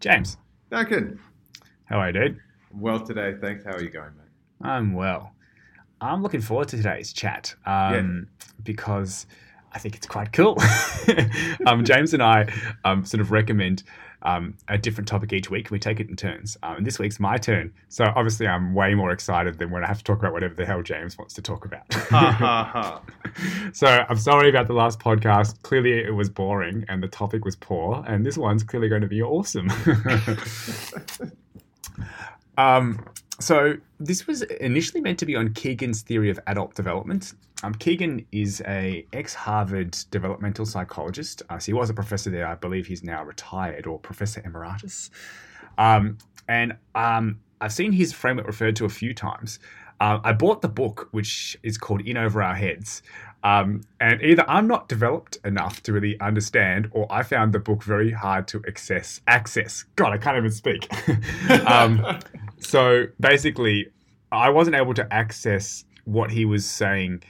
James, Duncan, how are you, dude? well today. Thanks. How are you going, mate? I'm well. I'm looking forward to today's chat um, because I think it's quite cool. um, James and I um, sort of recommend um, a different topic each week. We take it in turns. Um, and this week's my turn. So obviously, I'm way more excited than when I have to talk about whatever the hell James wants to talk about. So I'm sorry about the last podcast. Clearly, it was boring and the topic was poor. And this one's clearly going to be awesome. um, so this was initially meant to be on Kegan's theory of adult development. Um, Kegan is a ex-Harvard developmental psychologist. Uh, so he was a professor there. I believe he's now retired or professor emeritus. Um, and um, I've seen his framework referred to a few times. Uh, I bought the book, which is called In Over Our Heads. Um, and either I'm not developed enough to really understand, or I found the book very hard to access. Access. God, I can't even speak. um, so basically, I wasn't able to access what he was saying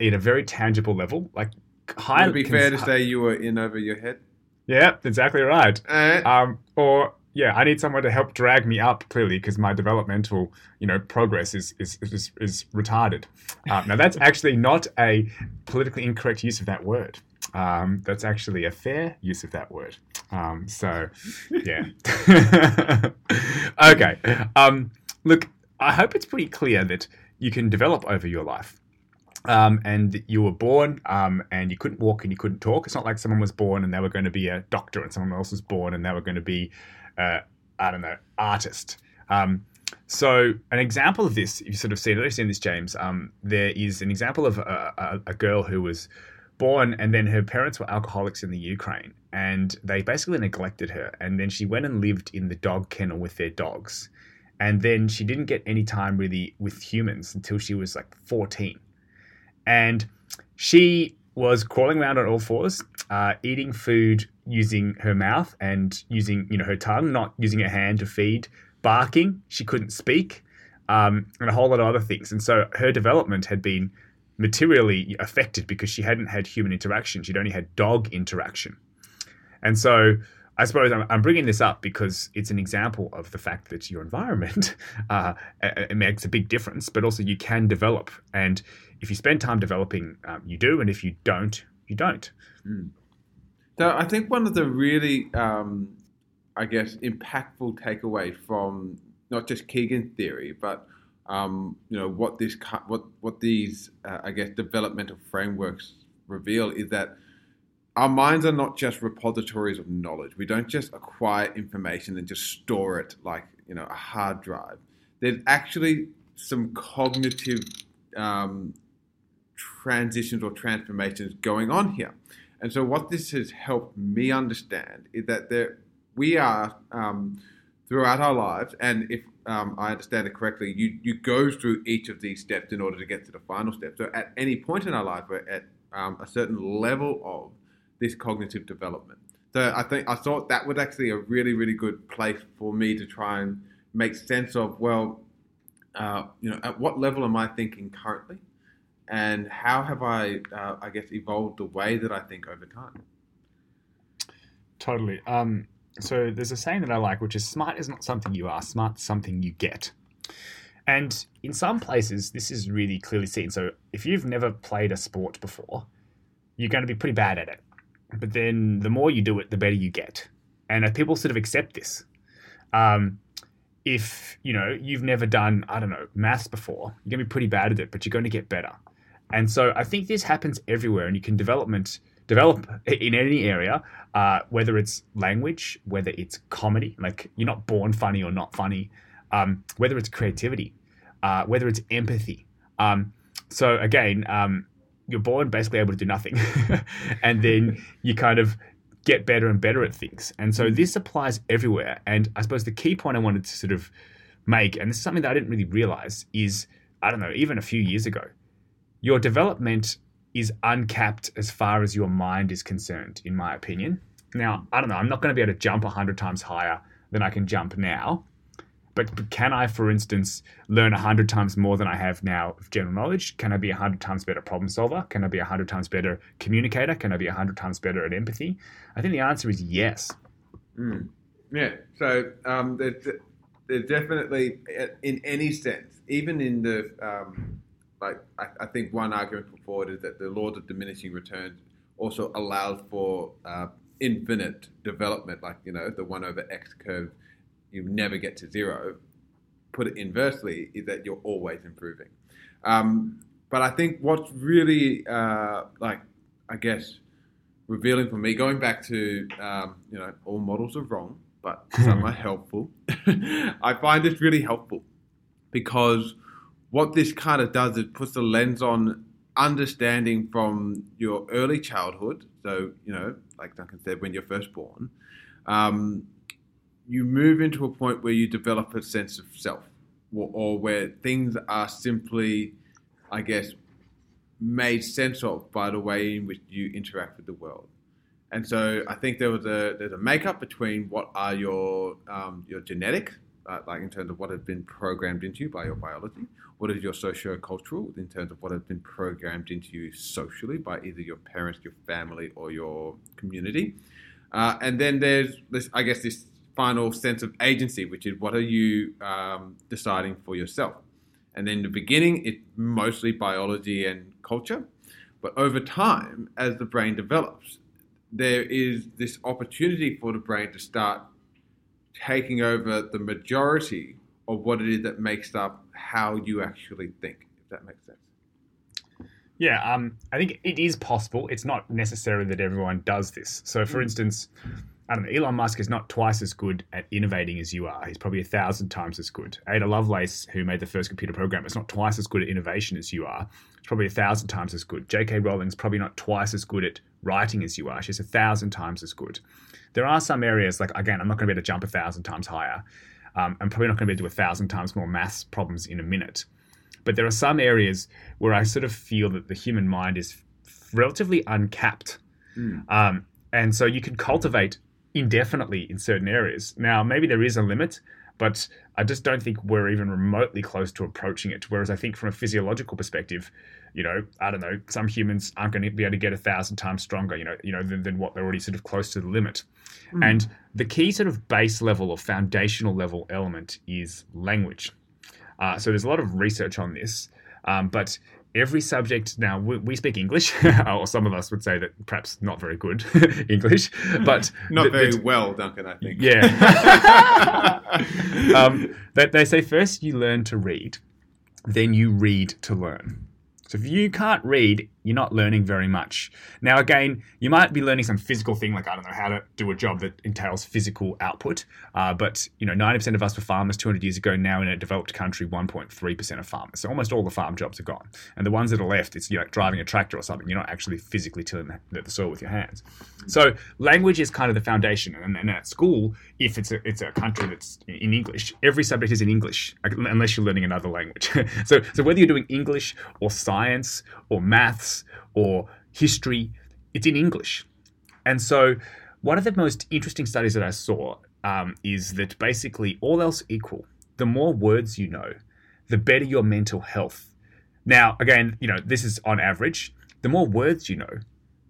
in a very tangible level. Like, high. Would it be fair to say you were in over your head? Yeah, exactly right. Uh, Um, or yeah, I need someone to help drag me up clearly because my developmental, you know, progress is is is, is retarded. Um, now that's actually not a politically incorrect use of that word. Um, that's actually a fair use of that word. Um, so, yeah. okay. Um, look, I hope it's pretty clear that you can develop over your life. Um, and you were born um, and you couldn't walk and you couldn't talk. It's not like someone was born and they were going to be a doctor and someone else was born and they were going to be, uh, I don't know, artist. Um, so an example of this, you sort of see, I've seen this, James. Um, there is an example of a, a, a girl who was born and then her parents were alcoholics in the Ukraine and they basically neglected her. And then she went and lived in the dog kennel with their dogs. And then she didn't get any time really with humans until she was like 14 and she was crawling around on all fours, uh, eating food using her mouth and using you know her tongue, not using her hand to feed, barking. She couldn't speak, um, and a whole lot of other things. And so her development had been materially affected because she hadn't had human interaction; she'd only had dog interaction. And so I suppose I'm, bringing this up because it's an example of the fact that your environment uh, makes a big difference, but also you can develop. And if you spend time developing, um, you do, and if you don't, you don't. So I think one of the really, um, I guess, impactful takeaway from not just Kegan's theory, but um, you know what this what what these uh, I guess developmental frameworks reveal is that our minds are not just repositories of knowledge. We don't just acquire information and just store it like you know a hard drive. There's actually some cognitive um, transitions or transformations going on here. And so, what this has helped me understand is that there we are um, throughout our lives, and if um, I understand it correctly, you you go through each of these steps in order to get to the final step. So, at any point in our life, we're at um, a certain level of this cognitive development. So, I think I thought that was actually a really really good place for me to try and make sense of. Well, uh, you know, at what level am I thinking currently? and how have I, uh, I guess, evolved the way that I think over time? Totally. Um, so there's a saying that I like, which is smart is not something you are, smart's something you get. And in some places, this is really clearly seen. So if you've never played a sport before, you're going to be pretty bad at it. But then the more you do it, the better you get. And people sort of accept this. Um, if you know you've never done, I don't know, maths before, you're going to be pretty bad at it, but you're going to get better. And so I think this happens everywhere, and you can development develop in any area, uh, whether it's language, whether it's comedy, like you're not born funny or not funny, um, whether it's creativity, uh, whether it's empathy. Um, so again, um, you're born basically able to do nothing, and then you kind of get better and better at things. And so this applies everywhere. And I suppose the key point I wanted to sort of make, and this is something that I didn't really realize, is I don't know, even a few years ago, your development is uncapped as far as your mind is concerned, in my opinion. Now, I don't know, I'm not going to be able to jump 100 times higher than I can jump now. But, but can I, for instance, learn 100 times more than I have now of general knowledge? Can I be 100 times better problem solver? Can I be 100 times better communicator? Can I be 100 times better at empathy? I think the answer is yes. Mm. Yeah. So um, there's, definitely, in any sense, even in the um, like, I, I, think one argument put forward is that the laws of diminishing returns also allows for uh, infinite development, like you know the one over x curve, you never get to zero. Put it inversely, is that you're always improving. Um, but I think what's really uh, like, I guess, revealing for me, going back to um, you know all models are wrong, but some are helpful. I find this really helpful because what this kind of does is puts a lens on understanding from your early childhood. So, you know, like Duncan said, when you're first born, um, you move into a point where you develop a sense of self or, or where things are simply, I guess, made sense of by the way in which you interact with the world. And so I think there was a there's a makeup between what are your um, your genetic uh, like in terms of what has been programmed into you by your biology, what is your socio-cultural in terms of what has been programmed into you socially by either your parents, your family, or your community, uh, and then there's this, I guess, this final sense of agency, which is what are you um, deciding for yourself. And then the beginning, it's mostly biology and culture, but over time, as the brain develops, there is this opportunity for the brain to start taking over the majority of what it is that makes up how you actually think, if that makes sense. Yeah, um, I think it is possible. It's not necessary that everyone does this. So, for mm. instance, I don't know, Elon Musk is not twice as good at innovating as you are. He's probably a thousand times as good. Ada Lovelace, who made the first computer program, is not twice as good at innovation as you are. It's probably a thousand times as good. J.K. Rowling's probably not twice as good at writing as you are. She's a thousand times as good. There are some areas, like again, I'm not going to be able to jump a thousand times higher. Um, I'm probably not going to be able to do a thousand times more maths problems in a minute. But there are some areas where I sort of feel that the human mind is relatively uncapped. Mm. Um, and so you can cultivate indefinitely in certain areas. Now, maybe there is a limit, but I just don't think we're even remotely close to approaching it. Whereas I think from a physiological perspective, you know, I don't know, some humans aren't going to be able to get a thousand times stronger, you know, you know, than, than what they're already sort of close to the limit. Mm. And the key sort of base level or foundational level element is language. Uh, so there's a lot of research on this, um, but every subject now we, we speak english or some of us would say that perhaps not very good english but not the, very the, well duncan i think. Yeah. Um, they, they say first you learn to read then you read to learn. So if you can't read, you're not learning very much. Now, again, you might be learning some physical thing, like I don't know how to do a job that entails physical output. Uh, but you know, 90% of us were farmers 200 years ago. Now, in a developed country, 1.3% of farmers. So almost all the farm jobs are gone, and the ones that are left, it's you know driving a tractor or something. You're not actually physically tilling the, the soil with your hands. So language is kind of the foundation, and, and at school, if it's a it's a country that's in English, every subject is in English, unless you're learning another language. so so whether you're doing English or science or maths or history, it's in English. And so, one of the most interesting studies that I saw um, is that basically, all else equal, the more words you know, the better your mental health. Now, again, you know, this is on average. The more words you know,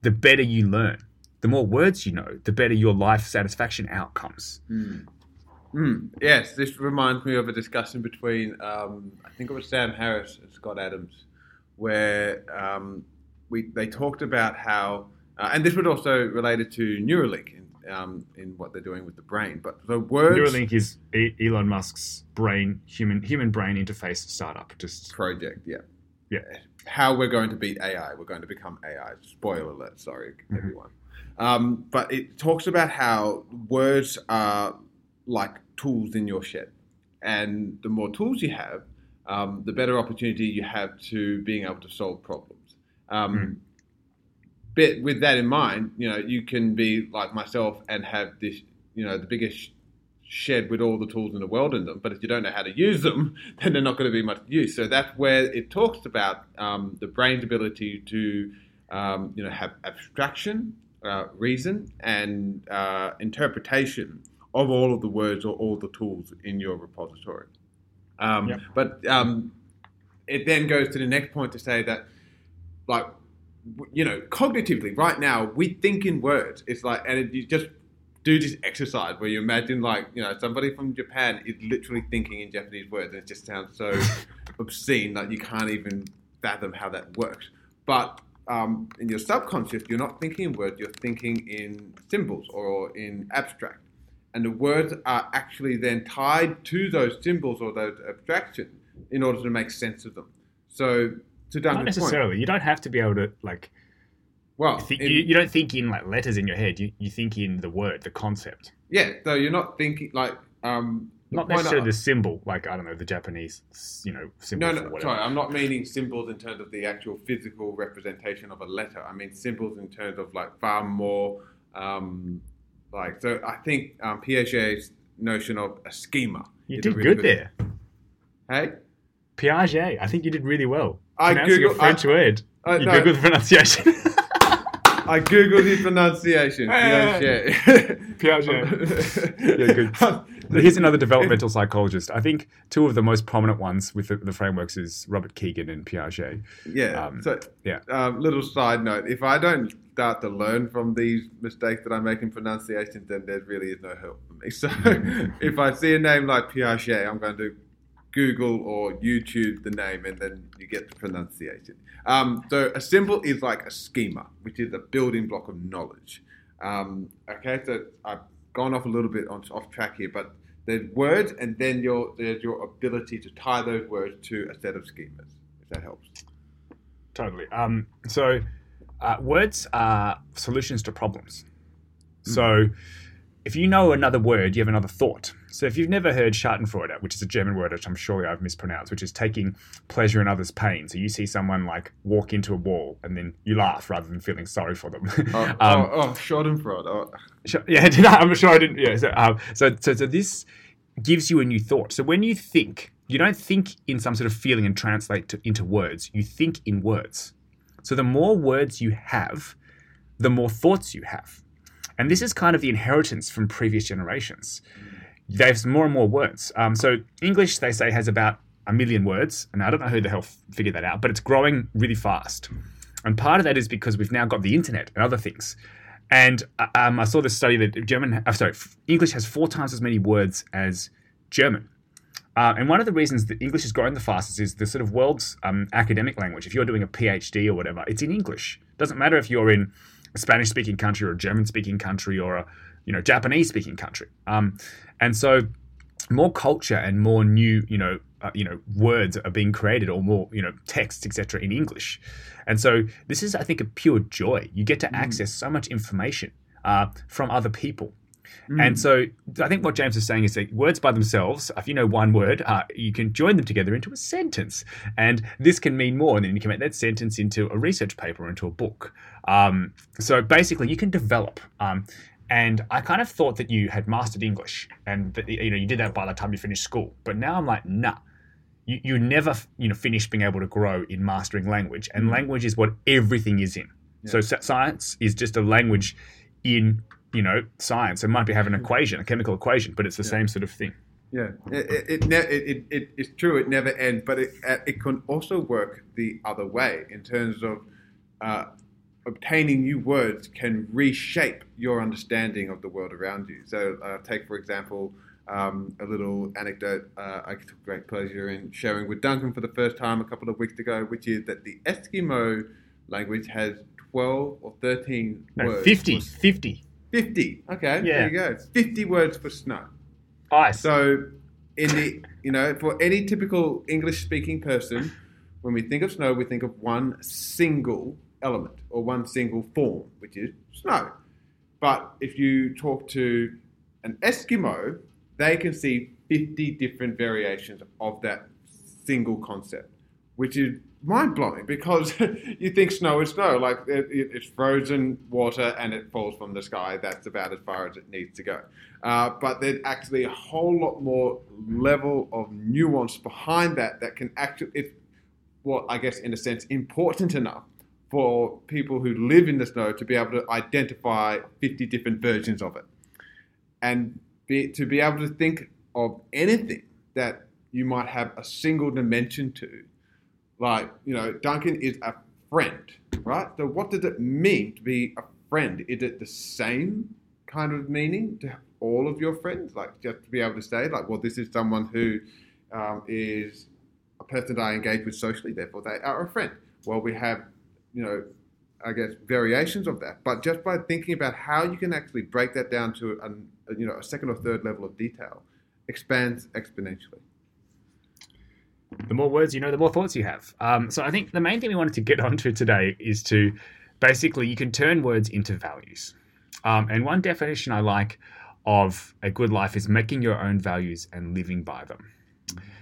the better you learn. The more words you know, the better your life satisfaction outcomes. Mm. Mm. Yes, this reminds me of a discussion between, um, I think it was Sam Harris and Scott Adams where um, we they talked about how, uh, and this would also related to Neuralink in, um, in what they're doing with the brain. But the words Neuralink is Elon Musk's brain human human brain interface startup. Just project, yeah, yeah. How we're going to beat AI? We're going to become AI. Spoiler alert! Sorry, mm-hmm. everyone. Um, but it talks about how words are like tools in your shed, and the more tools you have, um, the better opportunity you have to being able to solve problems. Um, mm. But with that in mind, you know, you can be like myself and have this, you know, the biggest shed with all the tools in the world in them. But if you don't know how to use them, then they're not going to be much use. So that's where it talks about um, the brain's ability to, um, you know, have abstraction, uh, reason, and uh, interpretation of all of the words or all the tools in your repository. Um, yep. But um, it then goes to the next point to say that, like, you know, cognitively, right now, we think in words. It's like, and it, you just do this exercise where you imagine like you know somebody from Japan is literally thinking in Japanese words, and it just sounds so obscene that you can't even fathom how that works. But um, in your subconscious, you're not thinking in words; you're thinking in symbols or in abstract, and the words are actually then tied to those symbols or those abstractions in order to make sense of them. So, to Not Duncan's point, necessarily. You don't have to be able to like. well, Think, in- you, you don't think in like letters in your head. You, you think in the word, the concept, yeah, so you're not thinking like um, not necessarily the symbol. Like I don't know the Japanese, you know, symbol No, no, sorry, I'm not meaning symbols in terms of the actual physical representation of a letter. I mean symbols in terms of like far more, um, like so. I think um, Piaget's notion of a schema. You did really good there, Hey, Piaget. I think you did really well. I Pronouncing Google- a French word. I, You no, Google the pronunciation. I googled the pronunciation. Hey, Piaget. Piaget. Yeah, good. Here's another developmental psychologist. I think two of the most prominent ones with the, the frameworks is Robert Kegan and Piaget. Yeah. Um, so, yeah. Um, little side note: if I don't start to learn from these mistakes that I make in pronunciations, then there really is no help for me. So, if I see a name like Piaget, I'm going to Google or YouTube the name, and then you get the pronunciation. Um, so, a symbol is like a schema, which is a building block of knowledge. Um, okay, so I've gone off a little bit on, off track here, but there's words, and then your there's your ability to tie those words to a set of schemas. If that helps. Totally. Um, so, uh, words are solutions to problems. So, if you know another word, you have another thought. So, if you've never heard Schadenfreude, which is a German word which I'm sure I've mispronounced, which is taking pleasure in others' pain. So, you see someone like walk into a wall and then you laugh rather than feeling sorry for them. Oh, Um, oh, oh Schadenfreude. Oh. Yeah, did I? I'm sure I didn't. Yeah. So, um, so, so, so this gives you a new thought. So when you think, you don't think in some sort of feeling and translate to, into words. You think in words. So the more words you have, the more thoughts you have, and this is kind of the inheritance from previous generations. There's more and more words. Um, so English, they say, has about a million words, and I don't know who the hell figured that out, but it's growing really fast. And part of that is because we've now got the internet and other things. And uh, um, I saw this study that German, uh, sorry, English has four times as many words as German. Uh, and one of the reasons that English is growing the fastest is the sort of world's um, academic language. If you're doing a PhD or whatever, it's in English. Doesn't matter if you're in a Spanish-speaking country or a German-speaking country or a you know Japanese-speaking country. Um, and so more culture and more new you know uh, you know words are being created or more you know texts etc in english. And so this is i think a pure joy. You get to access so much information uh, from other people and so i think what james is saying is that words by themselves if you know one word uh, you can join them together into a sentence and this can mean more and then you can make that sentence into a research paper or into a book um, so basically you can develop um, and I kind of thought that you had mastered English and that you know you did that by the time you finished school. But now I'm like, nah. You, you never you know finish being able to grow in mastering language, and language is what everything is in. So science is just a language in you know science. It might be have an equation, a chemical equation, but it's the same sort of thing. Yeah, it it, it, it, it, it it's true. It never ends, but it uh, it can also work the other way in terms of uh, obtaining new words can reshape your understanding of the world around you. So, uh, take for example um, a little anecdote uh, I took great pleasure in sharing with Duncan for the first time a couple of weeks ago, which is that the Eskimo language has twelve or thirteen No, words. 50, for- 50. Okay, Yeah. there you go. Fifty words for snow. Ice. So, in the you know, for any typical English-speaking person, when we think of snow, we think of one single element or one single form, which is snow. But if you talk to an Eskimo, they can see fifty different variations of that single concept, which is mind blowing because you think snow is snow, like it, it, it's frozen water and it falls from the sky. That's about as far as it needs to go. Uh, but there's actually a whole lot more level of nuance behind that that can actually, it's what I guess in a sense important enough for people who live in the snow to be able to identify 50 different versions of it and be, to be able to think of anything that you might have a single dimension to like you know duncan is a friend right so what does it mean to be a friend is it the same kind of meaning to all of your friends? Like just to be able to say, like, well, this is someone who um, is a person that I engage with socially, therefore they are a friend. Well, we have, you know, I guess variations of that, but just by thinking about how you can actually break that down to an, you know a second or third level of detail, expands exponentially. The more words you know, the more thoughts you have. Um, so I think the main thing we wanted to get onto today is to basically you can turn words into values. Um, and one definition I like of a good life is making your own values and living by them.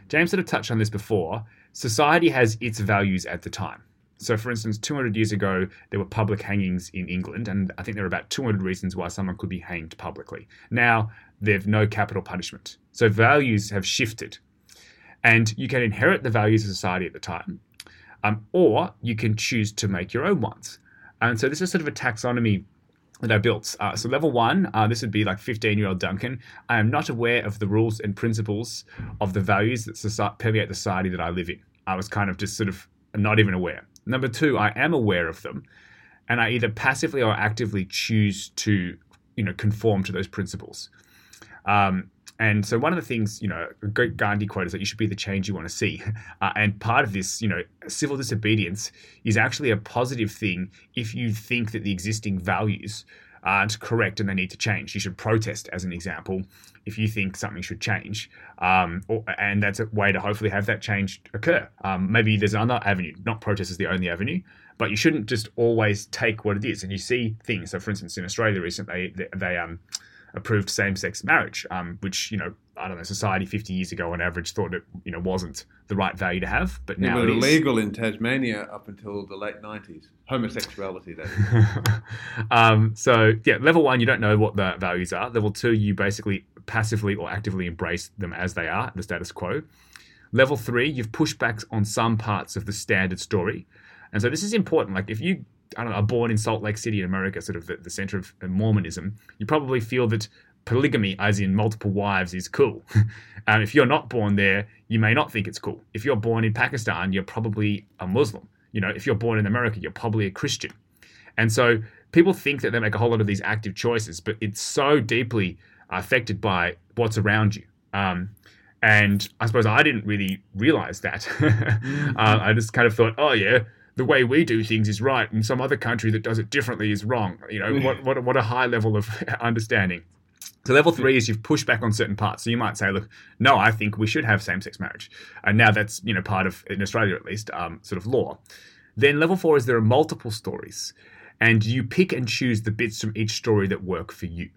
James sort of touched on this before. Society has its values at the time. So, for instance, 200 years ago, there were public hangings in England, and I think there are about 200 reasons why someone could be hanged publicly. Now, there's no capital punishment. So, values have shifted. And you can inherit the values of society at the time, um, or you can choose to make your own ones. And so, this is sort of a taxonomy that I built. Uh, so level one, uh, this would be like 15 year old Duncan. I am not aware of the rules and principles of the values that society, permeate the society that I live in. I was kind of just sort of not even aware. Number two, I am aware of them, and I either passively or actively choose to, you know, conform to those principles. Um, and so one of the things, you know, a great Gandhi quote is that you should be the change you want to see. Uh, and part of this, you know, civil disobedience is actually a positive thing if you think that the existing values aren't correct and they need to change. You should protest, as an example, if you think something should change. Um, or, and that's a way to hopefully have that change occur. Um, maybe there's another avenue, not protest is the only avenue, but you shouldn't just always take what it is. And you see things. So, for instance, in Australia recently, they, they um, approved same-sex marriage, um, which you know I don't know society 50 years ago on average thought it you know wasn't the right value to have, but now it was illegal in Tasmania up until the late 90s. Homosexuality, that is. um, so yeah, level one, you don't know what the values are. Level two, you basically passively or actively embrace them as they are, the status quo. Level three, you've pushed back on some parts of the standard story. And so this is important. Like if you I don't know, are born in Salt Lake City in America, sort of the, the center of Mormonism, you probably feel that polygamy, as in multiple wives, is cool. um, if you're not born there, you may not think it's cool. If you're born in Pakistan, you're probably a Muslim. You know, if you're born in America, you're probably a Christian. And so people think that they make a whole lot of these active choices, but it's so deeply affected by what's around you. Um, and I suppose I didn't really realize that. uh, I just kind of thought, oh yeah, the way we do things is right, and some other country that does it differently is wrong. You know, what what what a high level of understanding. So level three is you've pushed back on certain parts. So you might say, look, no, I think we should have same-sex marriage, and now that's you know part of in Australia at least um, sort of law. Then level four is there are multiple stories, and you pick and choose the bits from each story that work for you.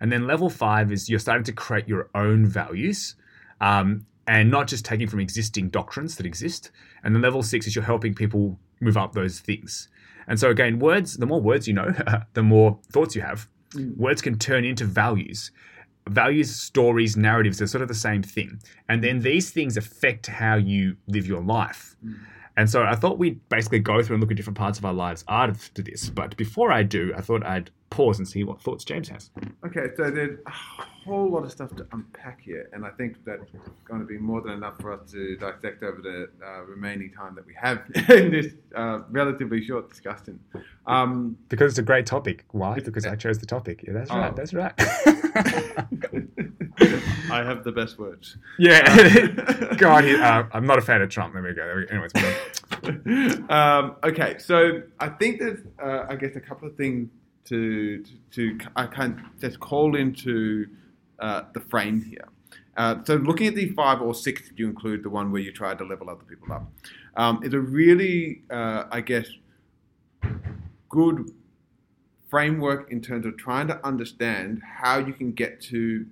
And then level five is you're starting to create your own values. Um, and not just taking from existing doctrines that exist. And then level six is you're helping people move up those things. And so again, words, the more words you know, the more thoughts you have. Mm. Words can turn into values. Values, stories, narratives are sort of the same thing. And then these things affect how you live your life. Mm. And so I thought we'd basically go through and look at different parts of our lives after this. But before I do, I thought I'd pause and see what thoughts James has. Okay, so there's a whole lot of stuff to unpack here, and I think that's going to be more than enough for us to dissect over the uh, remaining time that we have in this uh, relatively short discussion. Um, because it's a great topic. Why? Because I chose the topic. Yeah, that's oh. right. That's right. I have the best words. Yeah. God, uh, I'm not a fan of Trump. There we go. There we go. Anyways, um, okay, so I think there's, uh, I guess, a couple of things to to, I can just call into uh, the frame here. Uh, so looking at the five or six, you include the one where you try to level other people up, um, is a really, uh, I guess, good framework in terms of trying to understand how you can get to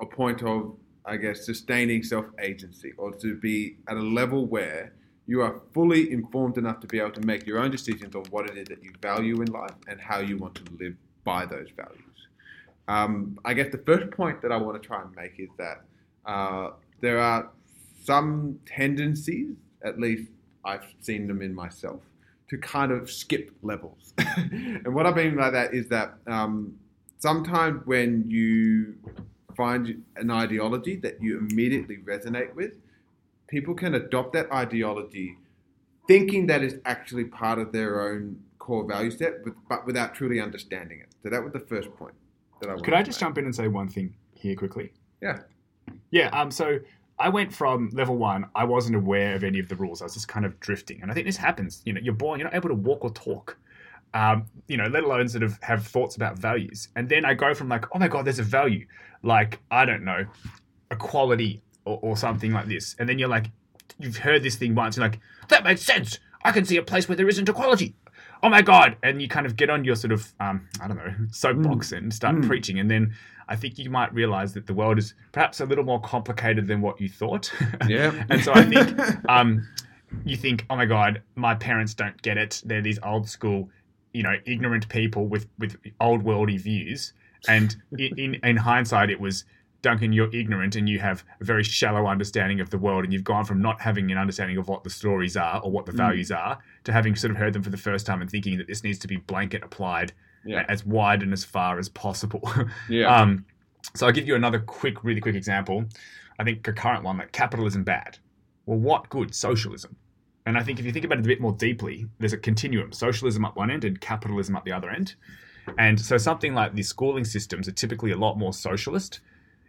a point of, I guess, sustaining self agency or to be at a level where you are fully informed enough to be able to make your own decisions on what it is that you value in life and how you want to live by those values. Um, I guess the first point that I want to try and make is that uh, there are some tendencies, at least I've seen them in myself, to kind of skip levels. and what I mean by that is that um, sometimes when you find an ideology that you immediately resonate with, people can adopt that ideology thinking that it's actually part of their own core value set, but without truly understanding it. So that was the first point that I. Could I just jump in and say one thing here quickly? Yeah. Yeah. Um. So I went from level one. I wasn't aware of any of the rules. I was just kind of drifting, and I think this happens. You know, you're born. You're not able to walk or talk. Um, you know, let alone sort of have thoughts about values. And then I go from like, oh my god, there's a value, like I don't know, equality or, or something like this. And then you're like, you've heard this thing once, and like that makes sense. I can see a place where there isn't equality. Oh my god! And you kind of get on your sort of, um, I don't know, soapbox and start Mm. preaching, and then I think you might realize that the world is perhaps a little more complicated than what you thought. Yeah. and so I think um, you think, oh my god, my parents don't get it. They're these old school, you know, ignorant people with with old worldy views. And in, in in hindsight, it was Duncan, you're ignorant and you have a very shallow understanding of the world, and you've gone from not having an understanding of what the stories are or what the Mm. values are to having sort of heard them for the first time and thinking that this needs to be blanket applied Yeah. as wide and as far as possible. Yeah. Um, so I'll give you another quick, really quick example. I think a current one, like capitalism bad. Well, what good? Socialism. And I think if you think about it a bit more deeply, there's a continuum. Socialism at one end and capitalism at the other end. And so something like the schooling systems are typically a lot more socialist.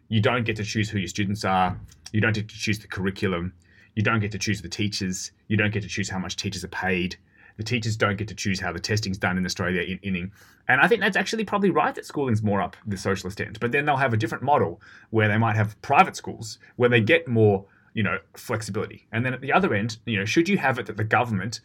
You don't get to choose who your students are. You don't get to choose the curriculum. You don't get to choose the teachers. You don't get to choose how much teachers are paid. The teachers don't get to choose how the testing's done in Australia in inning. And I think that's actually probably right that schooling's more up the socialist end. But then they'll have a different model where they might have private schools where they get more, you know, flexibility. And then at the other end, you know, should you have it that the government,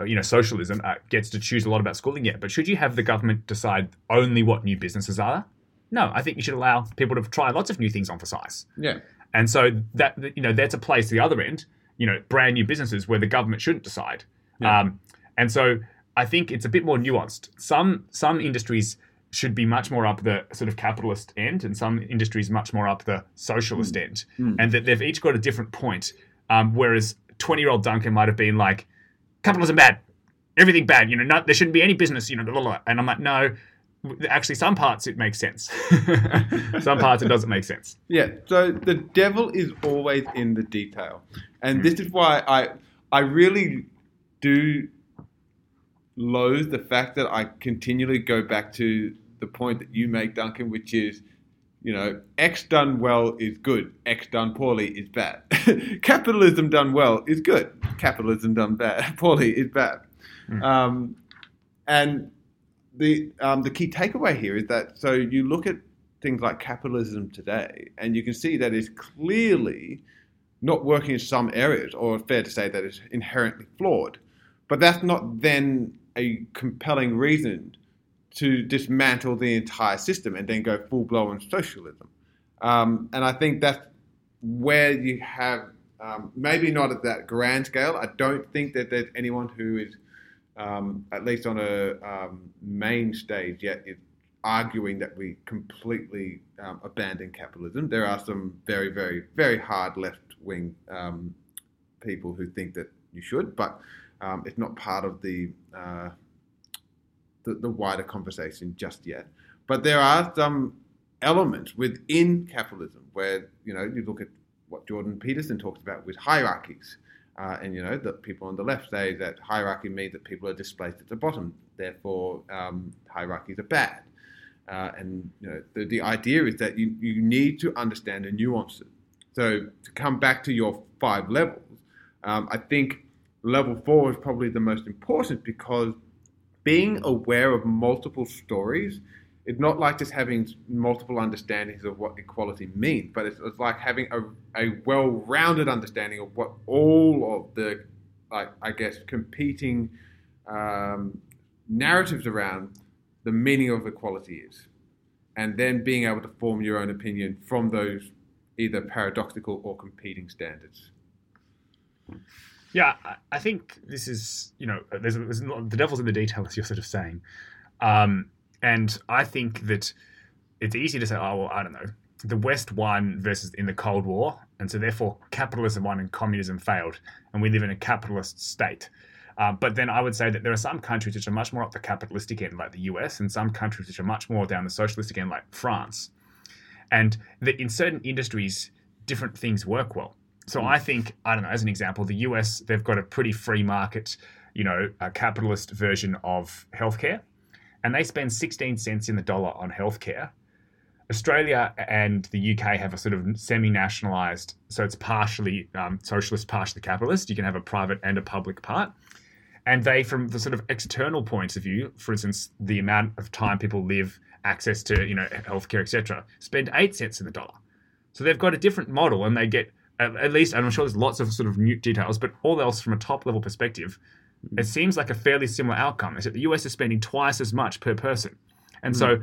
uh, you know, socialism uh, gets to choose a lot about schooling? yet, But should you have the government decide only what new businesses are? No, I think you should allow people to try lots of new things on for size. yeah. And so that you know that's a place the other end, you know, brand new businesses where the government shouldn't decide. Yeah. Um, and so I think it's a bit more nuanced. Some some industries should be much more up the sort of capitalist end, and some industries much more up the socialist end, Mm. and that they've each got a different point. Um, whereas twenty year old Duncan might have been like, capitalism bad, everything bad. You know, not, there shouldn't be any business. You know, blah, blah, blah. and I'm like, no. Actually, some parts it makes sense. some parts it doesn't make sense. Yeah, so the devil is always in the detail, and this is why I I really do loathe the fact that I continually go back to the point that you make, Duncan, which is, you know, X done well is good, X done poorly is bad. Capitalism done well is good, capitalism done bad poorly is bad. Mm. Um, and the um, the key takeaway here is that so you look at things like capitalism today, and you can see that it's clearly not working in some areas, or fair to say that it's inherently flawed. But that's not then a compelling reason to dismantle the entire system and then go full blown socialism. Um, and I think that's where you have um, maybe not at that grand scale. I don't think that there's anyone who is um, at least on a um, main stage yet, arguing that we completely um, abandon capitalism. There are some very, very, very hard left wing um, people who think that you should, but um, it's not part of the, uh, the the wider conversation just yet. But there are some elements within capitalism where you know you look at what Jordan Peterson talks about with hierarchies. Uh, and you know that people on the left say that hierarchy means that people are displaced at the bottom, therefore um, hierarchies are bad. Uh, and you know the, the idea is that you, you need to understand the nuances. So to come back to your five levels, um, I think level four is probably the most important because being aware of multiple stories it's not like just having multiple understandings of what equality means, but it's, it's like having a, a well-rounded understanding of what all of the, like I guess, competing um, narratives around the meaning of equality is, and then being able to form your own opinion from those either paradoxical or competing standards. Yeah, I- think this is, you know, there's, there's not- the devil's in the detail, as you're sort of saying. Um, and I think that it's easy to say, oh, well, I don't know, the West won versus in the Cold War, and so therefore capitalism won and communism failed, and we live in a capitalist state. Uh, but then I would say that there are some countries which are much more up the capitalistic end, like the US, and some countries which are much more down the socialistic end, like France. And that in certain industries, different things work well. So I think, I don't know, as an example, the US, they've got a pretty free market, you know, a capitalist version of healthcare. And they spend 16 cents in the dollar on healthcare. Australia and the UK have a sort of semi-nationalized, so it's partially um, socialist, partially capitalist. You can have a private and a public part, and they, from the sort of external points of view, for instance, the amount of time people live, access to you know healthcare, etc., spend eight cents in the dollar. So they've got a different model, and they get at, least, and I'm sure there's lots of sort of new details, but all else from a top level perspective, it seems like a fairly similar outcome. Except the US is spending twice as much per person, and so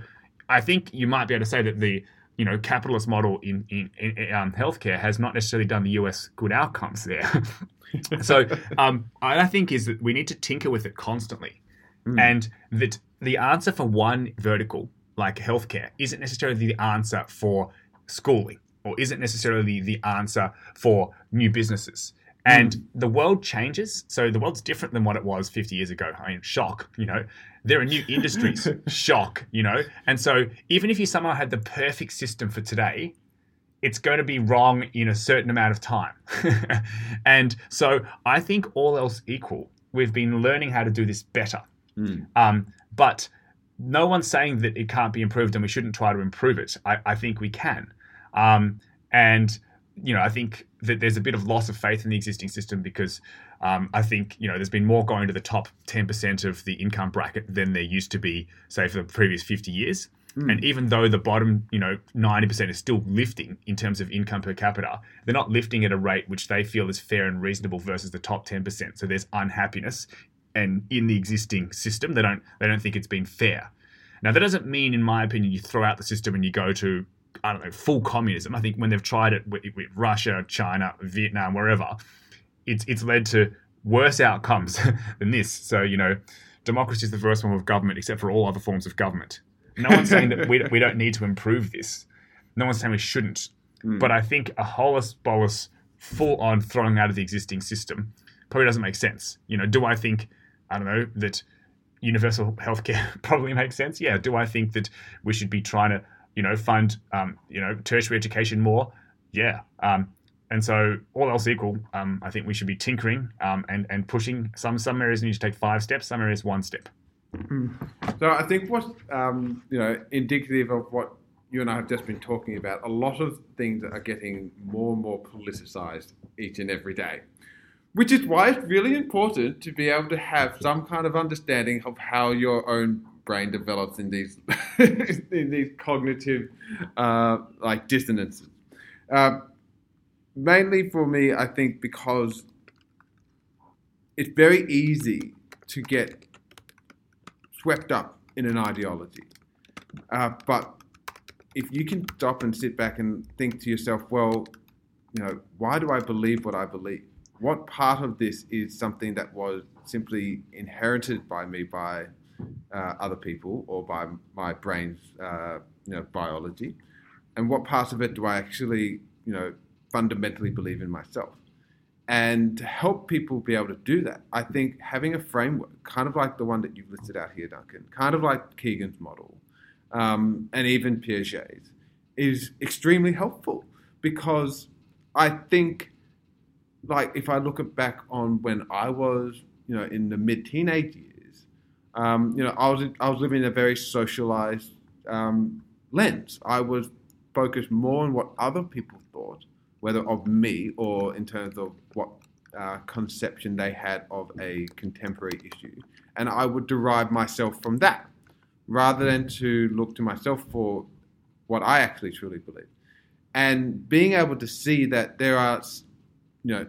I think you might be able to say that the you know capitalist model in in, in um, healthcare has not necessarily done the US good outcomes there. so um, I think is that we need to tinker with it constantly, and that the answer for one vertical like healthcare isn't necessarily the answer for schooling or isn't necessarily the answer for new businesses. And the world changes. So the world's different than what it was 50 years ago. I mean, shock, you know. There are new industries, shock, you know. And so even if you somehow had the perfect system for today, it's going to be wrong in a certain amount of time. and so I think all else equal, we've been learning how to do this better. Um, but no one's saying that it can't be improved and we shouldn't try to improve it. I, I think we can. Um, and, you know, I think that there's a bit of loss of faith in the existing system because um, I think, you know, there's been more going to the top 10% of the income bracket than there used to be, say, for the previous 50 years. And even though the bottom, you know, 90% is still lifting in terms of income per capita, they're not lifting at a rate which they feel is fair and reasonable versus the top 10%. So there's unhappiness and in the existing system, they don't they don't think it's been fair. Now that doesn't mean, in my opinion, you throw out the system and you go to I don't know full communism. I think when they've tried it with, with Russia, China, Vietnam, wherever, it's it's led to worse outcomes than this. So you know, democracy is the first form of government, except for all other forms of government. No one's saying that we, we don't need to improve this. No one's saying we shouldn't. Hmm. But I think a holus bolus, full on throwing out of the existing system probably doesn't make sense. You know, do I think I don't know that universal healthcare probably makes sense? Yeah. Do I think that we should be trying to you know fund um, you know tertiary education more? Yeah. Um, and so, all else equal, um, I think we should be tinkering um, and and pushing. Some some areas need to take five steps. Some areas one step. So I think what's um, you know indicative of what you and I have just been talking about, a lot of things are getting more and more politicized each and every day, which is why it's really important to be able to have some kind of understanding of how your own brain develops in these in these cognitive uh, like dissonances. Uh, mainly for me, I think because it's very easy to get swept up in an ideology. Uh, but if you can stop and sit back and think to yourself, well, you know, why do I believe what I believe? What part of this is something that was simply inherited by me by uh, other people or by my brain's, uh, you know, biology, and what part of it do I actually, you know, fundamentally believe in myself? And to help people be able to do that, I think having a framework, kind of like the one that you've listed out here, Duncan, kind of like Kegan's model, um, and even Piaget's, is extremely helpful because I think, like, if I look back on when I was, you know, in the mid teenage years, um, you know, I was I was living in a very socialized um, lens. I was focused more on what other people thought whether of me or in terms of what uh, conception they had of a contemporary issue. And I would derive myself from that rather than to look to myself for what I actually truly believe. And being able to see that there are, you know,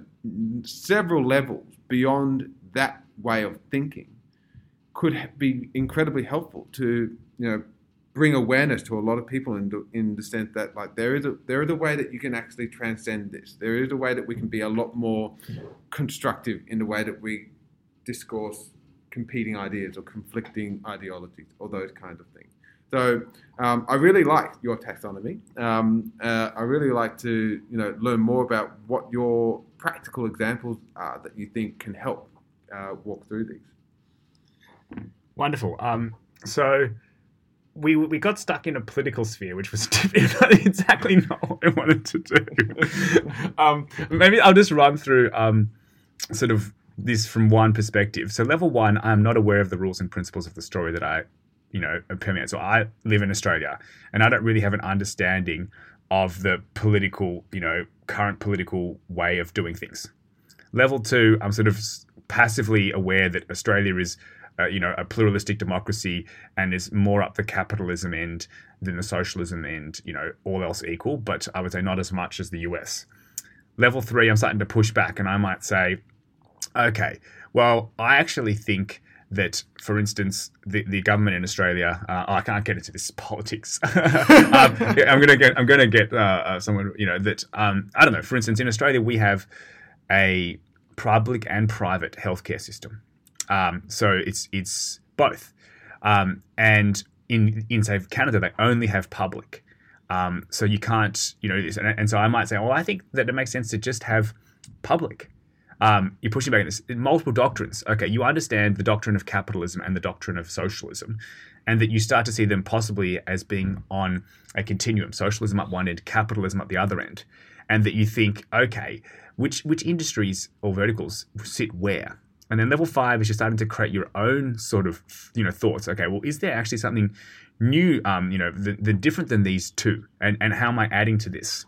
several levels beyond that way of thinking could be incredibly helpful to, you know, bring awareness to a lot of people in the, in the sense that like there is a there is a way that you can actually transcend this. There is a way that we can be a lot more constructive in the way that we discourse competing ideas or conflicting ideologies or those kinds of things. So um, I really like your taxonomy. Um, uh, I really like to you know learn more about what your practical examples are that you think can help uh, walk through these. Wonderful. Um, so we we got stuck in a political sphere, which was exactly not what I wanted to do. um, maybe I'll just run through um, sort of this from one perspective. So, level one, I'm not aware of the rules and principles of the story that I you know permeate. So I live in Australia, and I don't really have an understanding of the political, you know, current political way of doing things. Level two, I'm sort of passively aware that Australia is, you know, a pluralistic democracy and is more up the capitalism end than the socialism end. You know, all else equal, but I would say not as much as the US. Level three, I'm starting to push back, and I might say, okay, well, I actually think that, for instance, the, the government in Australia, uh, I can't get into this politics. um, I'm gonna get, I'm gonna get uh, uh, someone, you know, that um, I don't know. For instance, in Australia, we have a public and private healthcare system. Um, so it's it's both, um, and in in say Canada, they only have public. Um, so you can't, you know, and, and so I might say, well, I think that it makes sense to just have public um, you're pushing back on this. Multiple doctrines. Okay, you understand the doctrine of capitalism and the doctrine of socialism, and that you start to see them possibly as being on a continuum. Socialism up one end, capitalism up the other end, and that you think, okay, which which industries or verticals sit where? And then level five is you're starting to create your own sort of you know thoughts. Okay, well, is there actually something new? Um, you know, the, the different than these two, and and how am I adding to this?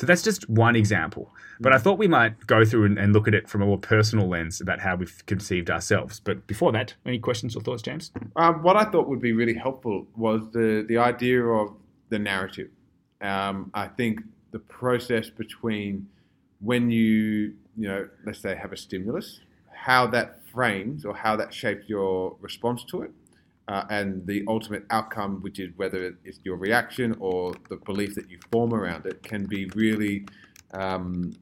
So that's just one example. But I thought we might go through and, and, look at it from a more personal lens about how we've conceived ourselves. But before that, any questions or thoughts, James? Um, what I thought would be really helpful was the, the idea of the narrative. Um, I think the process between when you, you know, let's say have a stimulus, how that frames or how that shapes your response to it, uh, and the ultimate outcome, which is whether it's your reaction or the belief that you form around it, can be really um,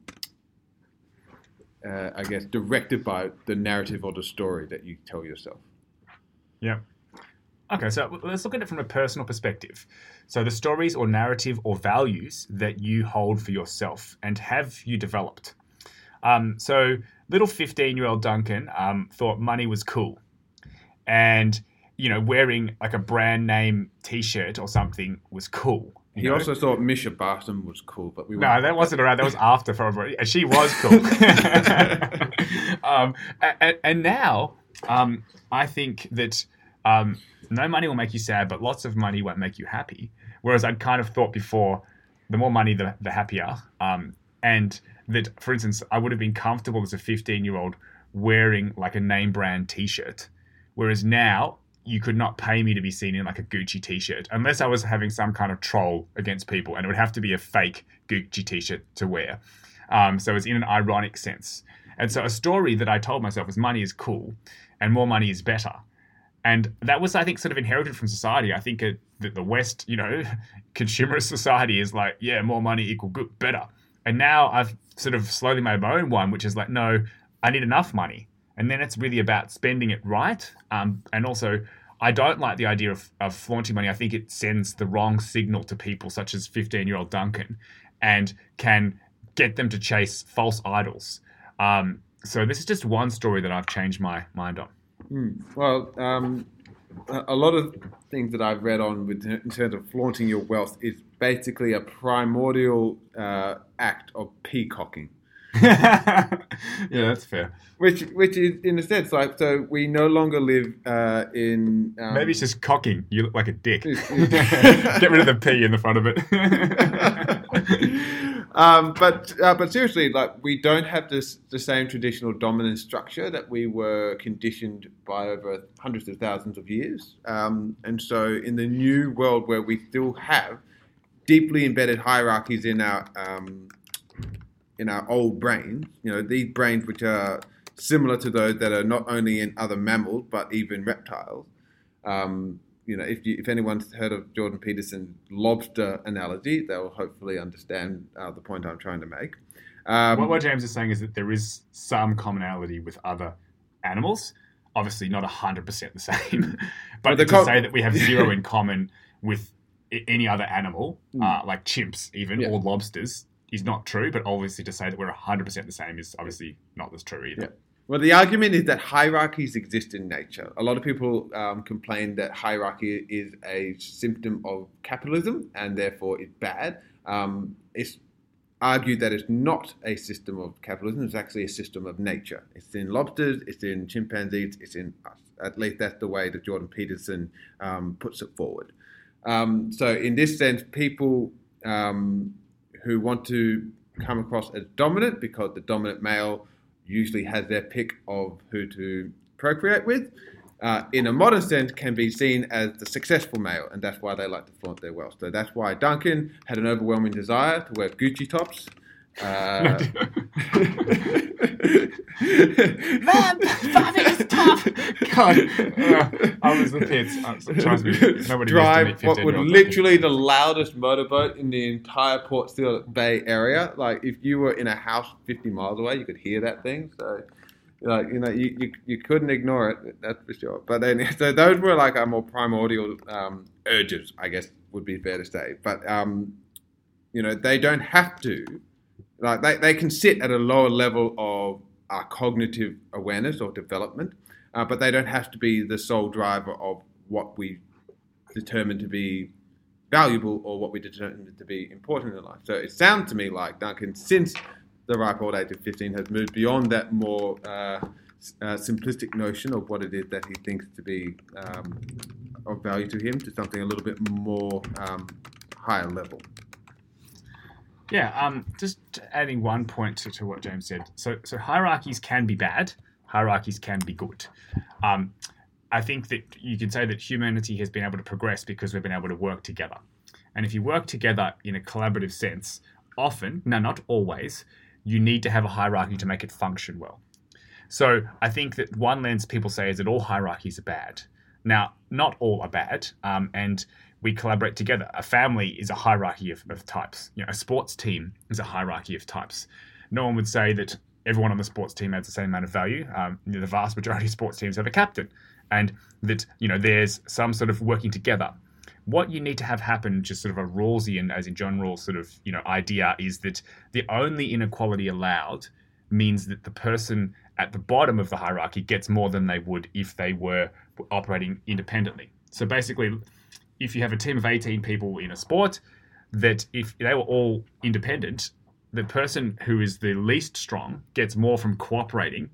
uh, I guess, directed by the narrative or the story that you tell yourself. Yeah. Okay, so let's look at it from a personal perspective. So, the stories or narrative or values that you hold for yourself and have you developed. Um, so, little 15 year old Duncan um, thought money was cool. And, you know, wearing like a brand name t shirt or something was cool. He know? also thought Mischa Barton was cool, but we no, that wasn't around. That was after and she was cool. um, and, and, now, um, I think that um, no money will make you sad, but lots of money won't make you happy. Whereas I'd kind of thought before, the more money, the, the happier. Um, and that, for instance, I would have been comfortable as a 15 year old wearing like a name brand t shirt. Whereas now, you could not pay me to be seen in like a Gucci t-shirt unless I was having some kind of troll against people, and it would have to be a fake Gucci t-shirt to wear. Um, so it's in an ironic sense. And so a story that I told myself was money is cool, and more money is better. And that was, I think, sort of inherited from society. I think that the West, you know, consumerist society is like, yeah, more money equal good, better. And now I've sort of slowly made my own one, which is like, no, I need enough money. And then it's really about spending it right. Um, and also, I don't like the idea of, of flaunting money. I think it sends the wrong signal to people, such as 15 year old Duncan, and can get them to chase false idols. Um, so this is just one story that I've changed my mind on. Mm. Well, um, a lot of things that I've read on with, in terms of flaunting your wealth is basically a primordial uh, act of peacocking. yeah, that's fair. Which, which is in a sense like so we no longer live uh, in. Um, Maybe it's just cocking. You look like a dick. Get rid of the p in the front of it. Um, but uh, but seriously, like we don't have this the same traditional dominant structure that we were conditioned by over hundreds of thousands of years. Um, and so in the new world where we still have deeply embedded hierarchies in our um, in our old brains, you know, these brains which are similar to those that are not only in other mammals but even reptiles. Um, you know, if you, if anyone's heard of Jordan Peterson's lobster analogy, they'll hopefully understand uh, the point I'm trying to make. Um, what, what, James is saying is that there is some commonality with other animals. Obviously, not hundred percent the same, but, to com- say that we have zero in common with any other animal, mm. uh, like chimps, even yeah. or lobsters, is not true, but obviously to say that we're 100% the same is obviously not as true either. Yeah. Well, the argument is that hierarchies exist in nature. A lot of people um, complain that hierarchy is a symptom of capitalism and therefore it's bad. Um, it's argued that it's not a system of capitalism, it's actually a system of nature. It's in lobsters, it's in chimpanzees, it's in us. At least that's the way that Jordan Peterson um, puts it forward. Um, so, in this sense, people um, who want to come across as dominant because the dominant male usually has their pick of who to procreate with, uh, in a modern sense, can be seen as the successful male, and that's why they like to flaunt their wealth. So that's why Duncan had an overwhelming desire to wear Gucci tops. Uh, Man, Bobby is tough. God, uh, I was the pits. Uh, trust me, nobody drive what meet would literally the loudest motorboat in the entire Port Steele Bay area. Like if you were in a house 50 miles away, you could hear that thing. So, like you know, you, you, you couldn't ignore it. That's for sure. But then, so those were like our more primordial um, urges, I guess would be fair to say. But um, you know, they don't have to. Like they, they can sit at a lower level of uh, cognitive awareness or development, uh, but they don't have to be the sole driver of what we determine to be valuable or what we determine to be important in life. So it sounds to me like Duncan, since the ripe old age of 15, has moved beyond that more uh, uh, simplistic notion of what it is that he thinks to be um, of value to him to something a little bit more um, higher level. Yeah, um, just adding one point to, to what James said. So, so hierarchies can be bad. Hierarchies can be good. Um, I think that you can say that humanity has been able to progress because we've been able to work together. And if you work together in a collaborative sense, often, no, not always, you need to have a hierarchy to make it function well. So I think that one lens people say is that all hierarchies are bad. Now, not all are bad, um, and we collaborate together. A family is a hierarchy of, of types. You know, a sports team is a hierarchy of types. No one would say that everyone on the sports team has the same amount of value. Um, the vast majority of sports teams have a captain, and that you know there's some sort of working together. What you need to have happen, just sort of a Rawlsian, as in John Rawls, sort of you know idea, is that the only inequality allowed means that the person at the bottom of the hierarchy gets more than they would if they were operating independently. So basically, if you have a team of 18 people in a sport, that if they were all independent, the person who is the least strong gets more from cooperating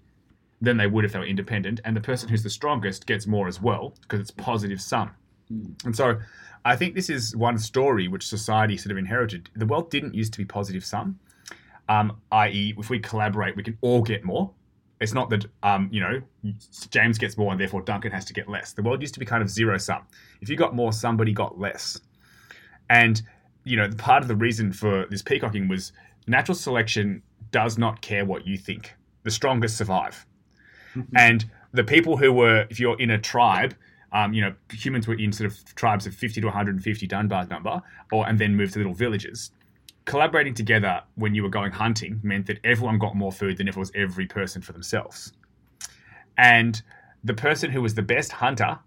than they would if they were independent, and the person who's the strongest gets more as well because it's positive sum. And so I think this is one story which society sort of inherited. The world didn't used to be positive sum, um, i.e., if we collaborate, we can all get more. It's not that um, you know James gets more and therefore Duncan has to get less. The world used to be kind of zero sum. If you got more, somebody got less. And you know, part of the reason for this peacocking was natural selection does not care what you think. The strongest survive. and the people who were, if you're in a tribe, um, you know, humans were in sort of tribes of 50 to 150 Dunbar's number, or and then moved to little villages. Collaborating together when you were going hunting meant that everyone got more food than if it was every person for themselves. And the person who was the best hunter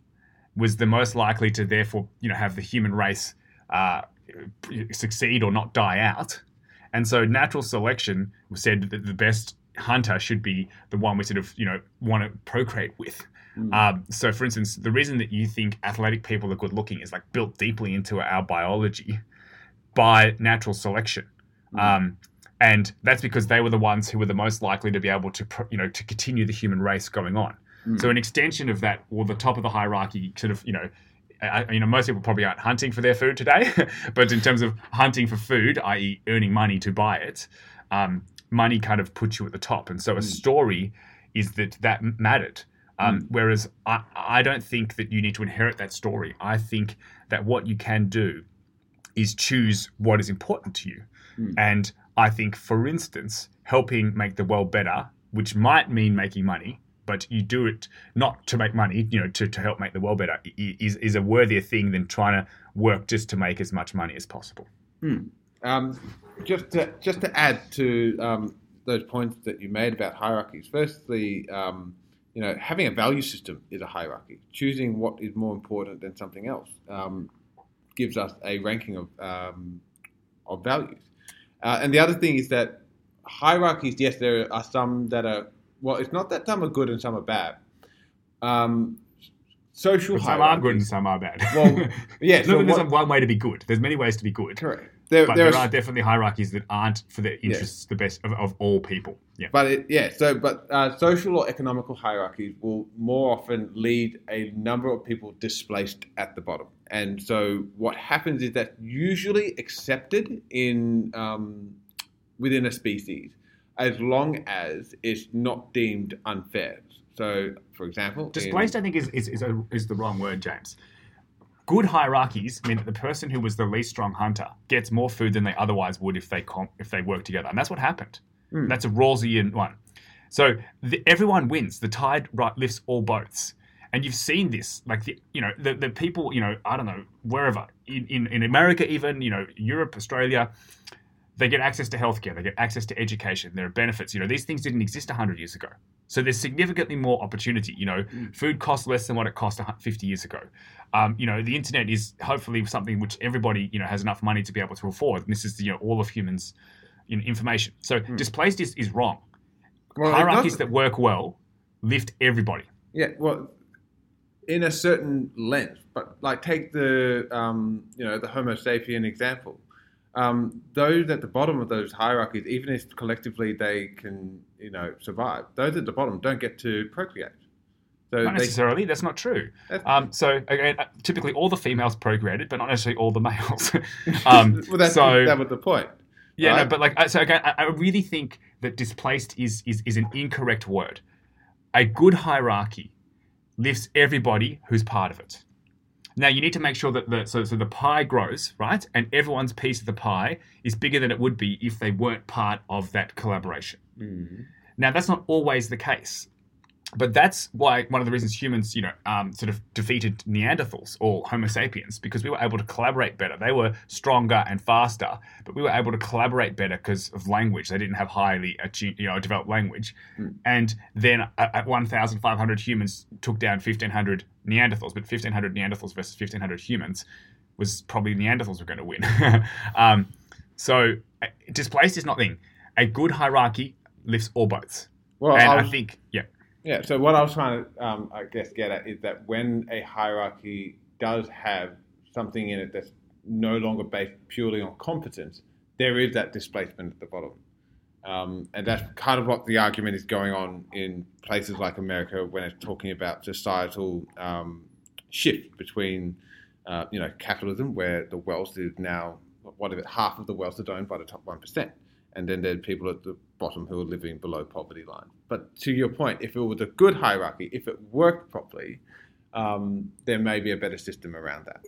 was the most likely to therefore, you know, have the human race uh, succeed or not die out. And so natural selection said that the best hunter should be the one we sort of, you know, want to procreate with. Um, so, for instance, the reason that you think athletic people are good looking is like built deeply into our biology by natural selection. Um, and that's because they were the ones who were the most likely to be able to, you know, to continue the human race going on. So, an extension of that, or the top of the hierarchy, sort of, you know, I, you know, most people probably aren't hunting for their food today, but in terms of hunting for food, i.e., earning money to buy it, um, money kind of puts you at the top. And so, a story is that that mattered. Um, Whereas I, I don't think that you need to inherit that story. I think that what you can do is choose what is important to you. And I think, for instance, helping make the world better, which might mean making money, but you do it not to make money, you know, to, to help make the world better, is, is a worthier thing than trying to work just to make as much money as possible. Um, just to, just to add to um, those points that you made about hierarchies. Firstly, um, you know, having a value system is a hierarchy. Choosing what is more important than something else um, gives us a ranking of um, of values. Uh, and the other thing is that hierarchies, yes, there are some that are well. It's not that some are good and some are bad. Um, social But some are good and some are bad. Well, yeah, no, so there's what- one way to be good. There's many ways to be good. Correct. There, but there there are- are definitely hierarchies that aren't for the interests the best of, of all people. Yeah. But it, yeah, so but uh, social or economical hierarchies will more often lead a number of people displaced at the bottom, and so what happens is that usually accepted in um, within a species as long as it's not deemed unfair. So, for example, in- Displaced, I think, is is, is, a, is the wrong word, James. Good hierarchies mean that the person who was the least strong hunter gets more food than they otherwise would if they com- if they work together, and that's what happened. Hmm. That's a Rawlsian one. So the, everyone wins. The tide right, lifts all boats, and you've seen this. Like the you know the, the people you know I don't know wherever in, in in America even you know Europe Australia. They get access to healthcare. They get access to education. There are benefits. You know, these things didn't exist 100 years ago. So there's significantly more opportunity. You know, food costs less than what it cost 50 years ago. Um, you know, the internet is hopefully something which everybody, you know, has enough money to be able to afford. And this is, you know, all of humans' you know, information. So displaced is, is wrong. well, Hierarchies that work well lift everybody. Yeah, well, in a certain length, but like take the um, you know the Homo sapien example. Um, those at the bottom of those hierarchies, even if collectively they can you know survive, those at the bottom don't get to procreate. So Not they, necessarily. That's not true. That's- Um, so again, uh, typically all the females procreated, but not necessarily all the males. um, well, that's so that was the point. Yeah, no, but like, so again, I I really think that displaced is, is is an incorrect word. A good hierarchy lifts everybody who's part of it. Now you need to make sure that the so, so the pie grows right, and everyone's piece of the pie is bigger than it would be if they weren't part of that collaboration. Now that's not always the case, but that's why one of the reasons humans, you know, um, sort of defeated Neanderthals or Homo sapiens because we were able to collaborate better. They were stronger and faster, but we were able to collaborate better because of language. They didn't have highly, attuned, you know, developed language, and then at 1,500 humans took down 1,500 Neanderthals, but 1,500 Neanderthals versus 1,500 humans was probably Neanderthals were going to win. um, so uh, displaced is not the thing. A good hierarchy lifts all boats. Well, and I I think, yeah, Yeah. So what I was trying to, um, I guess, get at is that when a hierarchy does have something in it that's no longer based purely on competence, there is that displacement at the bottom, um, and that's kind of what the argument is going on in places like America when it's talking about societal um, shift between, uh, you know, capitalism where the wealth is now what is it, half of the wealth is owned by the top one percent and then there are people at the bottom who are living below poverty line. But to your point, if it was a good hierarchy, if it worked properly, um, there may be a better system around that.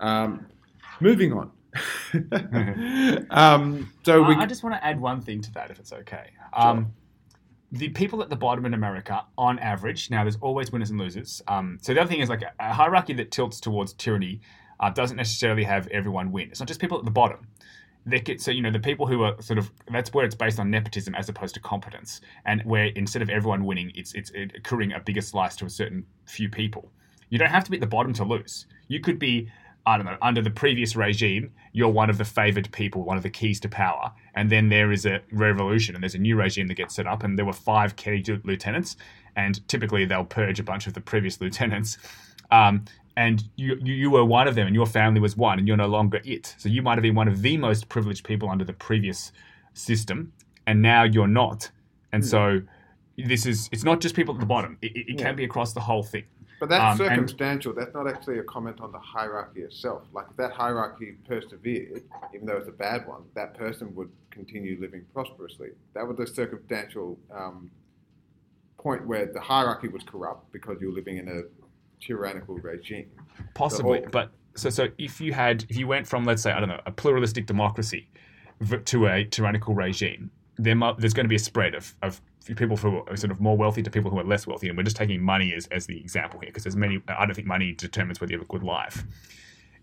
Um, moving on. um, so we, I, I just want to add one thing to that, if it's okay. Um, the people at the bottom in America, on average, now there's always winners and losers. Um, so the other thing is like a, a hierarchy that tilts towards tyranny uh, doesn't necessarily have everyone win. It's not just people at the bottom. They get, so you know the people who are sort of that's where it's based on nepotism as opposed to competence, and where instead of everyone winning, it's it's accruing a bigger slice to a certain few people. You don't have to be at the bottom to lose. You could be I don't know, under the previous regime, you're one of the favored people, one of the keys to power. And then there is a revolution and there's a new regime that gets set up. And there were five key lieutenants. And typically they'll purge a bunch of the previous lieutenants. Um, and you, you, you were one of them and your family was one and you're no longer it. So you might have been one of the most privileged people under the previous system. And now you're not. And so this is, it's not just people at the bottom, it, it, it Yeah. can be across the whole thing. But that's um, and- circumstantial. That's not actually a comment on the hierarchy itself. Like if that hierarchy persevered, even though it's a bad one, that person would continue living prosperously. That was a circumstantial um, point where the hierarchy was corrupt because you were living in a tyrannical regime. Possibly, all- but so so if you had if you went from let's say I don't know a pluralistic democracy to a tyrannical regime, there mu- there's going to be a spread of of people who are sort of more wealthy to people who are less wealthy, and we're just taking money as, as the example here because there's many. I don't think money determines whether you have a good life.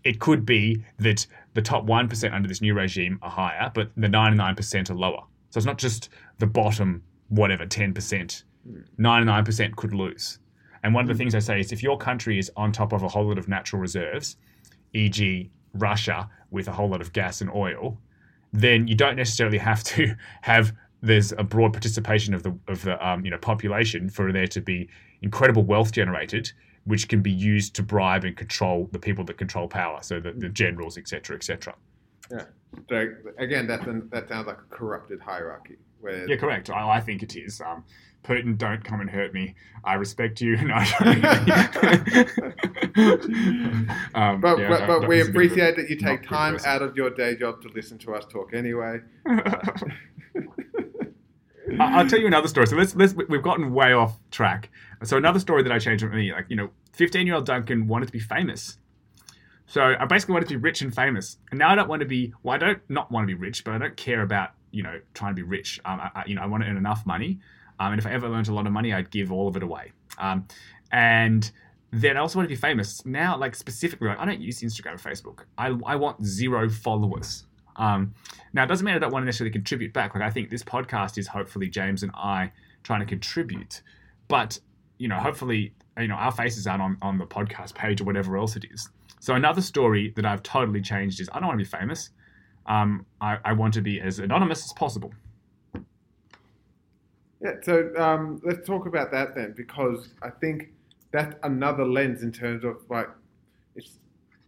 It could be that the top one percent under this new regime are higher, but the ninety nine percent are lower. So it's not just the bottom whatever ten percent. Hmm. Ninety nine percent could lose. And one of the hmm. things I say is if your country is on top of a whole lot of natural reserves, e.g., Russia with a whole lot of gas and oil, then you don't necessarily have to have there's a broad participation of the of the um, you know population for there to be incredible wealth generated, which can be used to bribe and control the people that control power, so the, the generals, etc., etc. Yeah. So again, that's an, that sounds like a corrupted hierarchy. Where Yeah, correct. I, I think it is. Um, Putin, don't come and hurt me. I respect you. No, um, But, yeah, but, but we was a bit of a appreciate that you take time out of your day job to listen to us talk anyway. I'll tell you another story. So let's let's we've gotten way off track. So another story that I changed for me, like you know, fifteen year old Duncan wanted to be famous. So I basically wanted to be rich and famous, and now I don't want to be. Well, I don't not want to be rich, but I don't care about you know trying to be rich. Um, I, I- you know, I want to earn enough money, um, and if I ever earned a lot of money, I'd give all of it away. Um, and then I also want to be famous. Now, like specifically, like I don't use Instagram or Facebook. I I want zero followers. Um, now, it doesn't mean I don't want to necessarily contribute back. Like, I think this podcast is hopefully James and I trying to contribute. But, you know, hopefully, you know, our faces aren't on, on the podcast page or whatever else it is. So, another story that I've totally changed is I don't want to be famous. Um, I, I want to be as anonymous as possible. Yeah, so um, let's talk about that then, because I think that's another lens in terms of like, it's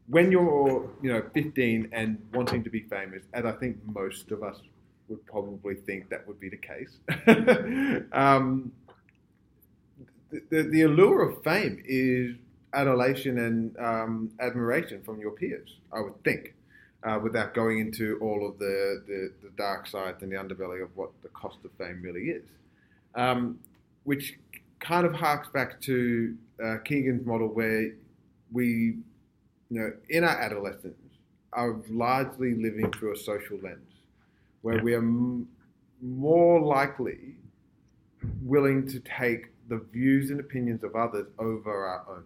when you're you know 15 and wanting to be famous, as I think most of us would probably think that would be the case. um, the, the, allure of fame is adulation and um, admiration from your peers, I would think. Uh, without going into all of the, the, the dark sides and the underbelly of what the cost of fame really is um, which kind of harks back to uh, Kegan's model, where we, you know, in our adolescence, are largely living through a social lens, where Yeah. we are m- more likely willing to take the views and opinions of others over our own.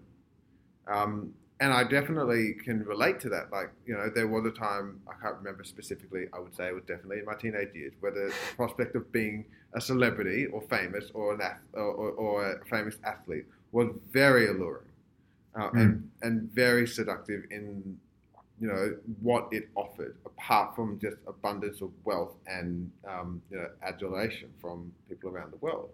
Um, and I definitely can relate to that. Like, you know, there was a time, I can't remember specifically, I would say it was definitely in my teenage years, where the prospect of being a celebrity or famous or, an ath- or, or, or a famous athlete was very alluring uh, and, and very seductive in, you know, what it offered, apart from just abundance of wealth and, um, you know, adulation from people around the world.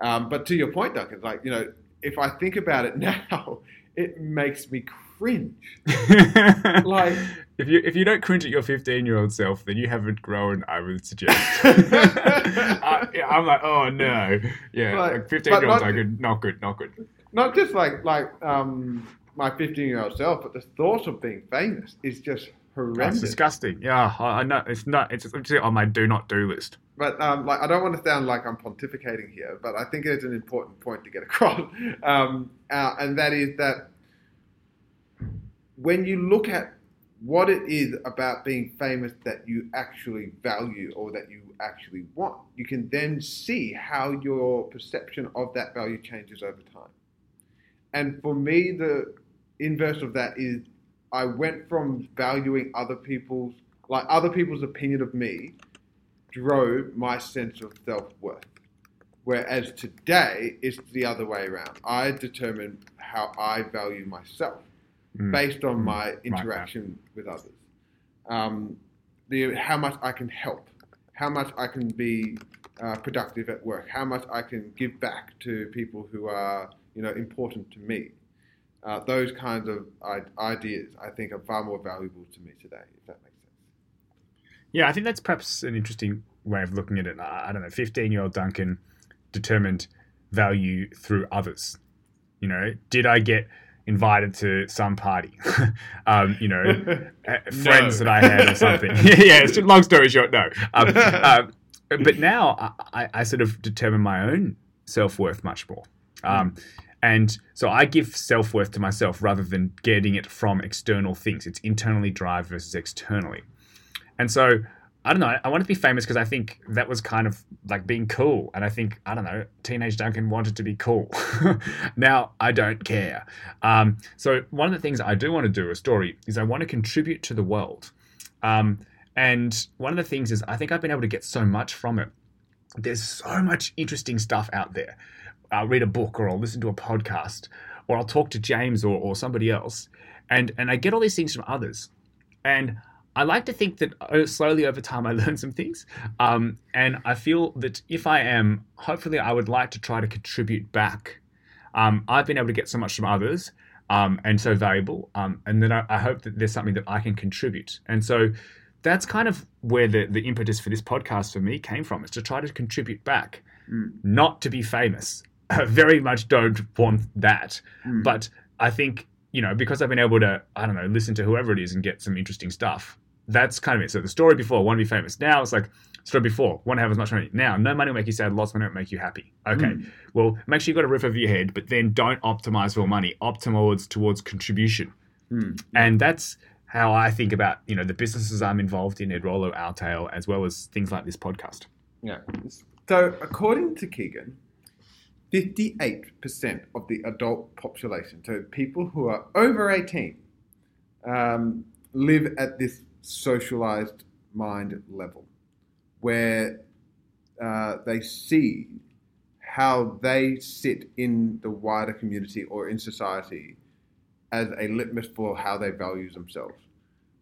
Um, but to your point, Duncan, like, you know, if I think about it now, it makes me cringe. Like, if you if you don't cringe at your 15 year old self, then you haven't grown. I would suggest. I, I'm like, oh no, yeah, like 15 year olds not- are good, not good, not good. Not just like like um, my 15 year old self, but the thought of being famous is just That's horrendous. disgusting. Yeah, I I know it's not. It's actually on my do not do list. But um, like, I don't want to sound like I'm pontificating here, but I think it's an important point to get across, um, uh, and that is that when you look at what it is about being famous that you actually value or that you actually want, you can then see how your perception of that value changes over time. And for me, the inverse of that is I went from valuing other people's, like other people's opinion of me, drove my sense of self worth. Whereas today, it's the other way around. I determine how I value myself Mm. based on Mm. my Right, interaction with others. Um, the, how much I can help, how much I can be uh, productive at work, how much I can give back to people who are you know important to me. Uh, those kinds of ideas, I think, are far more valuable to me today. If that makes sense. Yeah, I think that's perhaps an interesting way of looking at it. I don't know, 15 year old Duncan determined value through others. You know, did I get invited to some party? um, you know, uh, friends No. that I had or something. yeah, it's just, long story short, no. Um, um, but now I, I, sort of determine my own self worth much more. Um, and so I give self worth to myself rather than getting it from external things. It's internally derived versus externally. And so I don't know. I wanted to be famous because I think that was kind of like being cool. And I think, I don't know, teenage Duncan wanted to be cool. now I don't care. Um, so one of the things I do want to do a story is I want to contribute to the world. Um, and one of the things is I think I've been able to get so much from it. There's so much interesting stuff out there. I'll read a book or I'll listen to a podcast or I'll talk to James or, or somebody else. And, and I get all these things from others. And I like to think that uh, slowly over time I learn some things. Um, and I feel that if I am, hopefully, I would like to try to contribute back. Um, I've been able to get so much from others um, and so valuable. Um, and then I, I hope that there's something that I can contribute. And so that's kind of where the, the impetus for this podcast for me came from is to try to contribute back, Mm. not to be famous. Very much don't want that. Mm. But I think, you know, because I've been able to, I don't know, listen to whoever it is and get some interesting stuff, that's kind of it. So the story before, want to be famous. Now it's like, story before, want to have as much money. Now, no money will make you sad, lots of money will make you happy. Okay. Mm. Well, make sure you've got a roof over your head, but then don't optimize for money. Optimize towards contribution. Mm. And that's how I think about, you know, the businesses I'm involved in, Ed Rollo, Outtail, as well as things like this podcast. Yeah. So, according to Kegan, 58% of the adult population, so people who are over 18, um, live at this socialized mind level where uh, they see how they sit in the wider community or in society as a litmus for how they value themselves.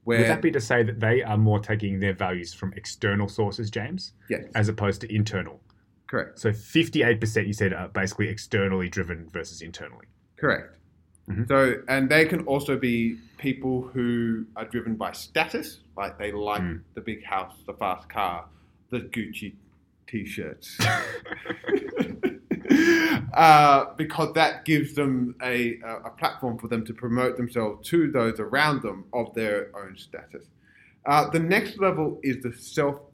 Where, Would that be to say that they are more taking their values from external sources, James, yes, as opposed to internal? Correct. So 58% you said are basically externally driven versus internally. Correct. Mhm. So, and they can also be people who are driven by status, like they like Mm. the big house, the fast car, the Gucci t-shirts, uh, because that gives them a, a a platform for them to promote themselves to those around them of their own status. Uh, the next level is the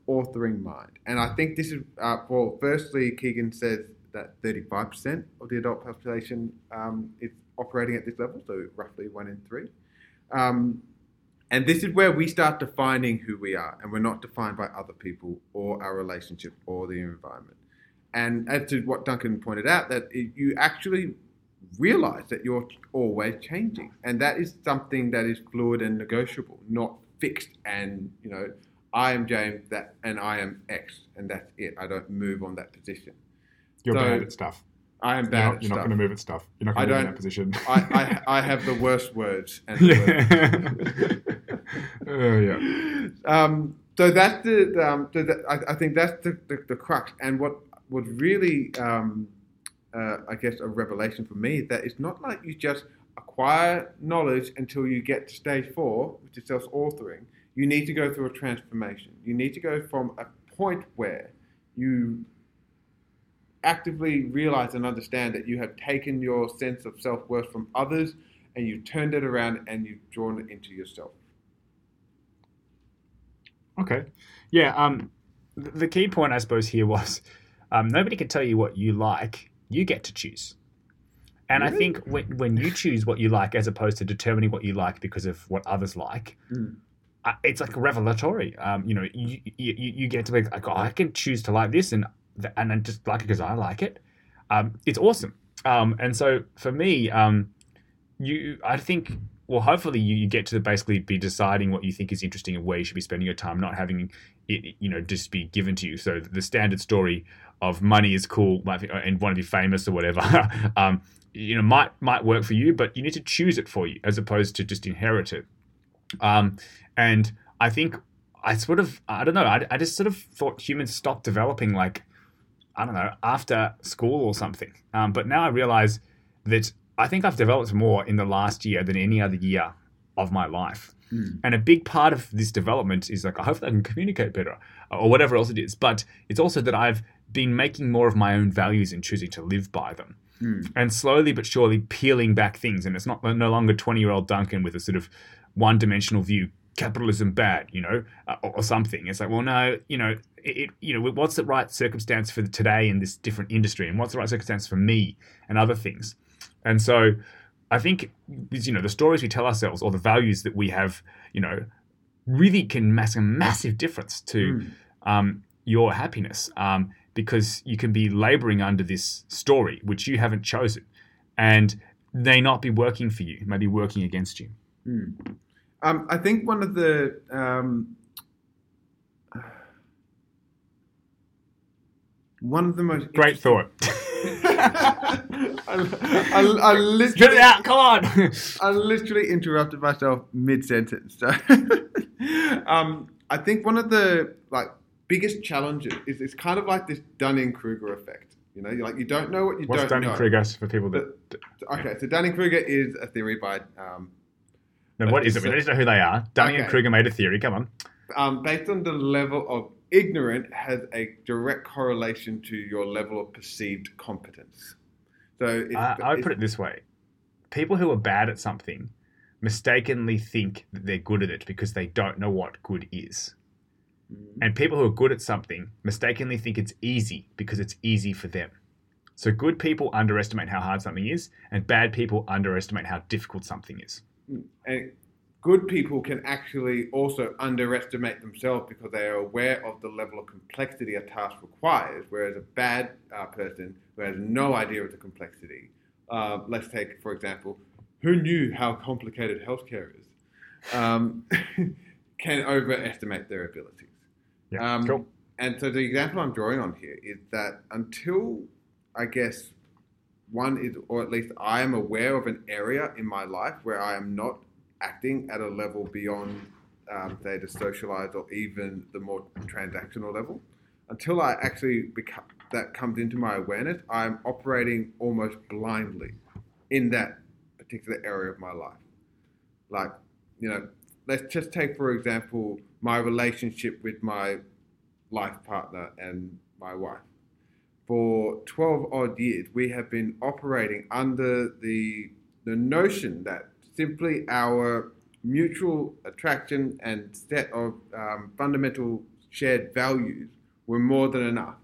self-authoring mind, and I think this is uh, well. Firstly, Kegan says that 35% of the adult population um, is operating at this level, so roughly one in three. Um, and this is where we start defining who we are, and we're not defined by other people or our relationship or the environment. And as to what Duncan pointed out, that it, you actually realize that you're always changing, and that is something that is fluid and negotiable, not fixed. And you know, I am James, that, and I am X, and that's it. I don't move on that position. You're So, bad at stuff. I am You're bad not, at you're not going to move at stuff. You're not going to move in that position. I, I, I have the worst words. And the worst yeah. oh, yeah. um, so that's the, the, um, so that, I, I think that's the, the, the crux. And what was really, um, uh, I guess, a revelation for me is that it's not like you just acquire knowledge until you get to stage four, which is self-authoring. You need to go through a transformation. You need to go from a point where you actively realize and understand that you have taken your sense of self-worth from others and you've turned it around and you've drawn it into yourself. Okay. Yeah. Um, th- the key point, I suppose, here was um, nobody can tell you what you like. You get to choose. And I think when, when you choose what you like as opposed to determining what you like because of what others like, Mm. It's like revelatory. Um, you know, you, you, you you get to be like, oh, I can choose to like this and and then just like it because I like it. Um, it's awesome. Um, and so for me, um, you, I think, well, hopefully you, you get to basically be deciding what you think is interesting and where you should be spending your time, not having it, you know, just be given to you. So the standard story of money is cool and want to be famous or whatever, um, you know, might might work for you, but you need to choose it for you as opposed to just inherit it. Um, and I think I sort of, I don't know, I, I just sort of thought humans stopped developing like, I don't know, after school or something. Um, but now I realize that I think I've developed more in the last year than any other year of my life. Mm. And a big part of this development is like, I hope I can communicate better or whatever else it is. But it's also that I've been making more of my own values and choosing to live by them Mm. and slowly but surely peeling back things. And it's not no longer 20 year old Duncan with a sort of one dimensional view, capitalism bad, you know, uh, or, or something. It's like, well, no, you know, it, it, you know, what's the right circumstance for today in this different industry, and what's the right circumstance for me and other things. And so, I think you know the stories we tell ourselves or the values that we have, you know, really can make a massive difference to Mm. um, your happiness um, because you can be laboring under this story which you haven't chosen and may not be working for you, may be working against you. Mm. Um, I think one of the um, one of the most Great thought. I, I, I Get it literally, out, come on. I literally interrupted myself mid sentence. So, um, I think one of the like biggest challenges is it's kind of like this Dunning Kruger effect. You know, you're like you don't know what you What's don't Dunning know. Kruger for people that? Okay, so Dunning Kruger is a theory by um, No, what is it? We don't know who they are. Dunning and Kruger made a theory. Come on. um, based on the level of ignorant has a direct correlation to your level of perceived competence. So it's, I, I would put it this way: people who are bad at something mistakenly think that they're good at it because they don't know what good is. And people who are good at something mistakenly think it's easy because it's easy for them. So good people underestimate how hard something is, and bad people underestimate how difficult something is. And good people can actually also underestimate themselves because they are aware of the level of complexity a task requires, whereas a bad uh, person who has no idea of the complexity, uh, let's take, for example, who knew how complicated healthcare is, um, can overestimate their abilities. Yeah, Um, cool. And so the example I'm drawing on here is that until I guess one is, or at least I am aware of an area in my life where I am not acting at a level beyond, um, say, the socialized or even the more transactional level. Until I actually become that comes into my awareness, I'm operating almost blindly in that particular area of my life. Like, you know, let's just take for example my relationship with my life partner and my wife. For 12 odd years, we have been operating under the, the notion that simply our mutual attraction and set of um, fundamental shared values were more than enough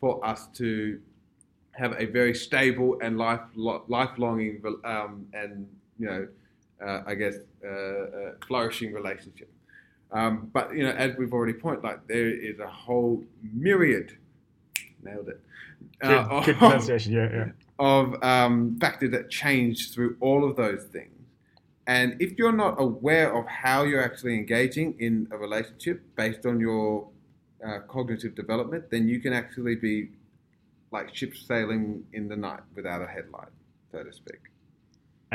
for us to have a very stable and life, lifelonging um, and, you know, uh, I guess, uh, uh, flourishing relationship. Um, but you know, as we've already pointed, like there is a whole myriad, nailed it, Good, uh, good of, pronunciation. Yeah, yeah. of um, factors that change through all of those things. And if you're not aware of how you're actually engaging in a relationship based on your uh, cognitive development, then you can actually be like ships sailing in the night without a headlight, so to speak.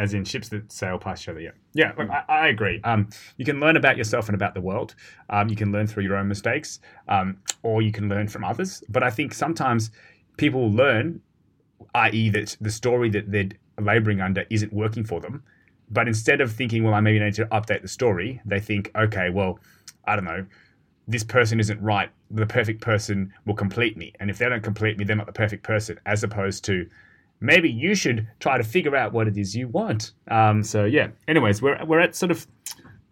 As in ships that sail past each other. Yeah, yeah. Look, I, I agree. Um, you can learn about yourself and about the world. Um, you can learn through your own mistakes, um, or you can learn from others. But I think sometimes people learn, i.e., that the story that they're laboring under isn't working for them. But instead of thinking, well, I maybe need to update the story, they think, okay, well, I don't know, this person isn't right. The perfect person will complete me. And if they don't complete me, they're not the perfect person, as opposed to maybe you should try to figure out what it is you want. Um, so, yeah. Anyways, we're, we're at sort of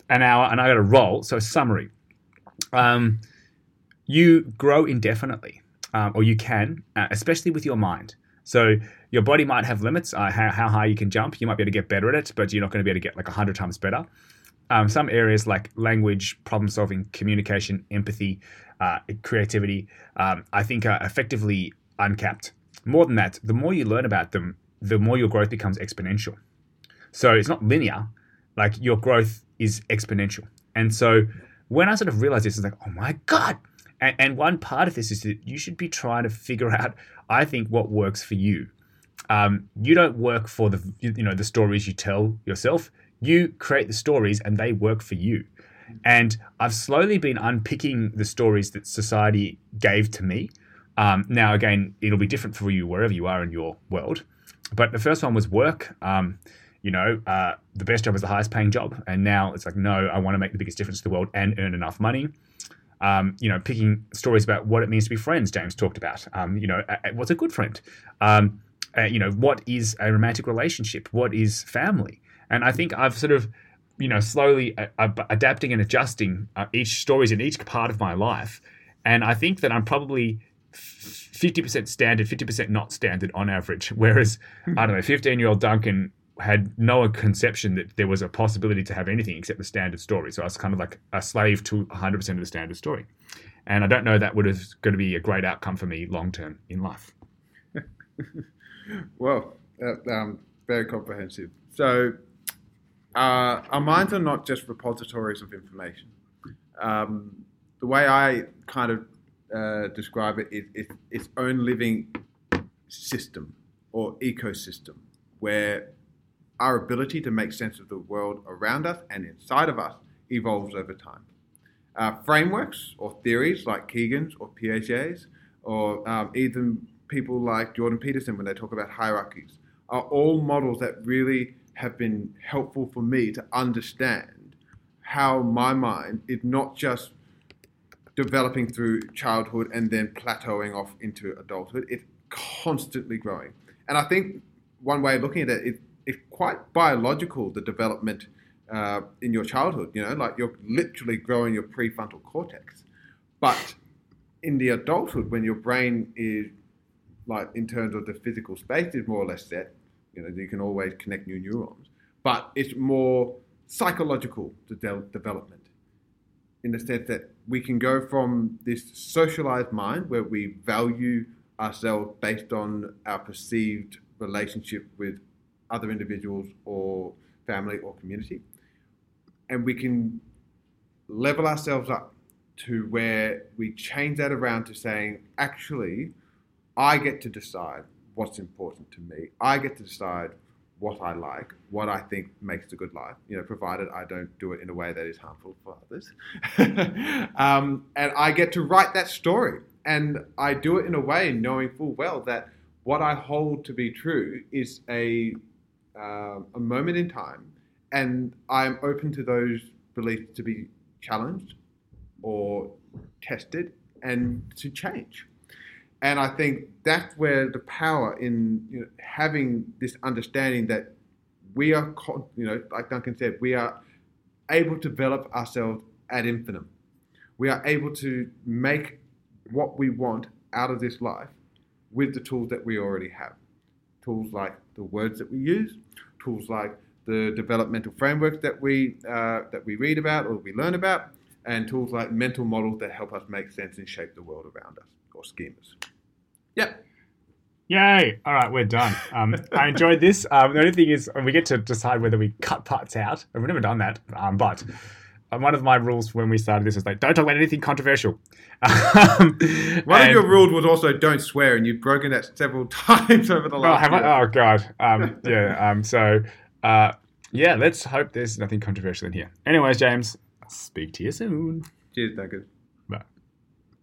an hour and I got a roll. So, summary. Um, you grow indefinitely, um, or you can, uh, especially with your mind. So your body might have limits, uh, how, how high you can jump. You might be able to get better at it, but you're not going to be able to get like 100 times better. Um, some areas like language, problem solving, communication, empathy, uh, creativity, um, I think are effectively uncapped. More than that, the more you learn about them, the more your growth becomes exponential. So it's not linear, like your growth is exponential. And so when I sort of realized this, it's like, oh my God. And, and one part of this is that you should be trying to figure out, I think, what works for you. Um, you don't work for the you know the stories you tell yourself. You create the stories and they work for you. And I've slowly been unpicking the stories that society gave to me. Um, now, again, it'll be different for you wherever you are in your world. But the first one was work. Um, you know, uh, the best job is the highest paying job. And now it's like, no, I want to make the biggest difference to the world and earn enough money. Um, you know, picking stories about what it means to be friends, James talked about. Um, you know, what's a good friend? Um, uh, you know, what is a romantic relationship? What is family? And I think I've sort of, you know, slowly adapting and adjusting uh, each stories in each part of my life. And I think that I'm probably 50% standard, 50% not standard on average. Whereas, I don't know, 15 year old Duncan had no conception that there was a possibility to have anything except the standard story. So I was kind of like a slave to 100% of the standard story. And I don't know that would have going to be a great outcome for me long term in life. well, uh, um, very comprehensive. So, uh, our minds are not just repositories of information. Um, the way I kind of uh, describe it is it's its own living system or ecosystem where our ability to make sense of the world around us and inside of us evolves over time. Uh, frameworks or theories like Kegan's or Piaget's, or um, even people like Jordan Peterson when they talk about hierarchies, are all models that really have been helpful for me to understand how my mind is not just developing through childhood and then plateauing off into adulthood. It's constantly growing. And I think one way of looking at it, it it's quite biological, the development uh, in your childhood. You know, like you're literally growing your prefrontal cortex. But in the adulthood, when your brain is like in terms of the physical space is more or less set, you know, you can always connect new neurons. But it's more psychological the de- development in the sense that we can go from this socialized mind where we value ourselves based on our perceived relationship with other individuals or family or community. And we can level ourselves up to where we change that around to saying, actually, I get to decide what's important to me. I get to decide what I like, what I think makes a good life, you know, provided I don't do it in a way that is harmful for others. um, and I get to write that story. And I do it in a way knowing full well that what I hold to be true is a, uh, a moment in time. And I'm open to those beliefs to be challenged or tested and to change. And I think that's where the power in you know, having this understanding that we are, you know, like Duncan said, we are able to develop ourselves ad infinitum. We are able to make what we want out of this life with the tools that we already have. Tools like the words that we use, tools like the developmental frameworks that we uh, that we read about or we learn about, and tools like mental models that help us make sense and shape the world around us or schemas. Yep. Yay! All right, we're done. Um, I enjoyed this. Um, the only thing is, we get to decide whether we cut parts out. We've never done that, um, but um, one of my rules when we started this was like, don't talk about anything controversial. Um, one of your rules was also don't swear, and you've broken that several times over the last. Oh, year. I? oh God, um, yeah. so, uh, yeah, let's hope there's nothing controversial in here. Anyways, James, speak to you soon. Cheers, Duncan.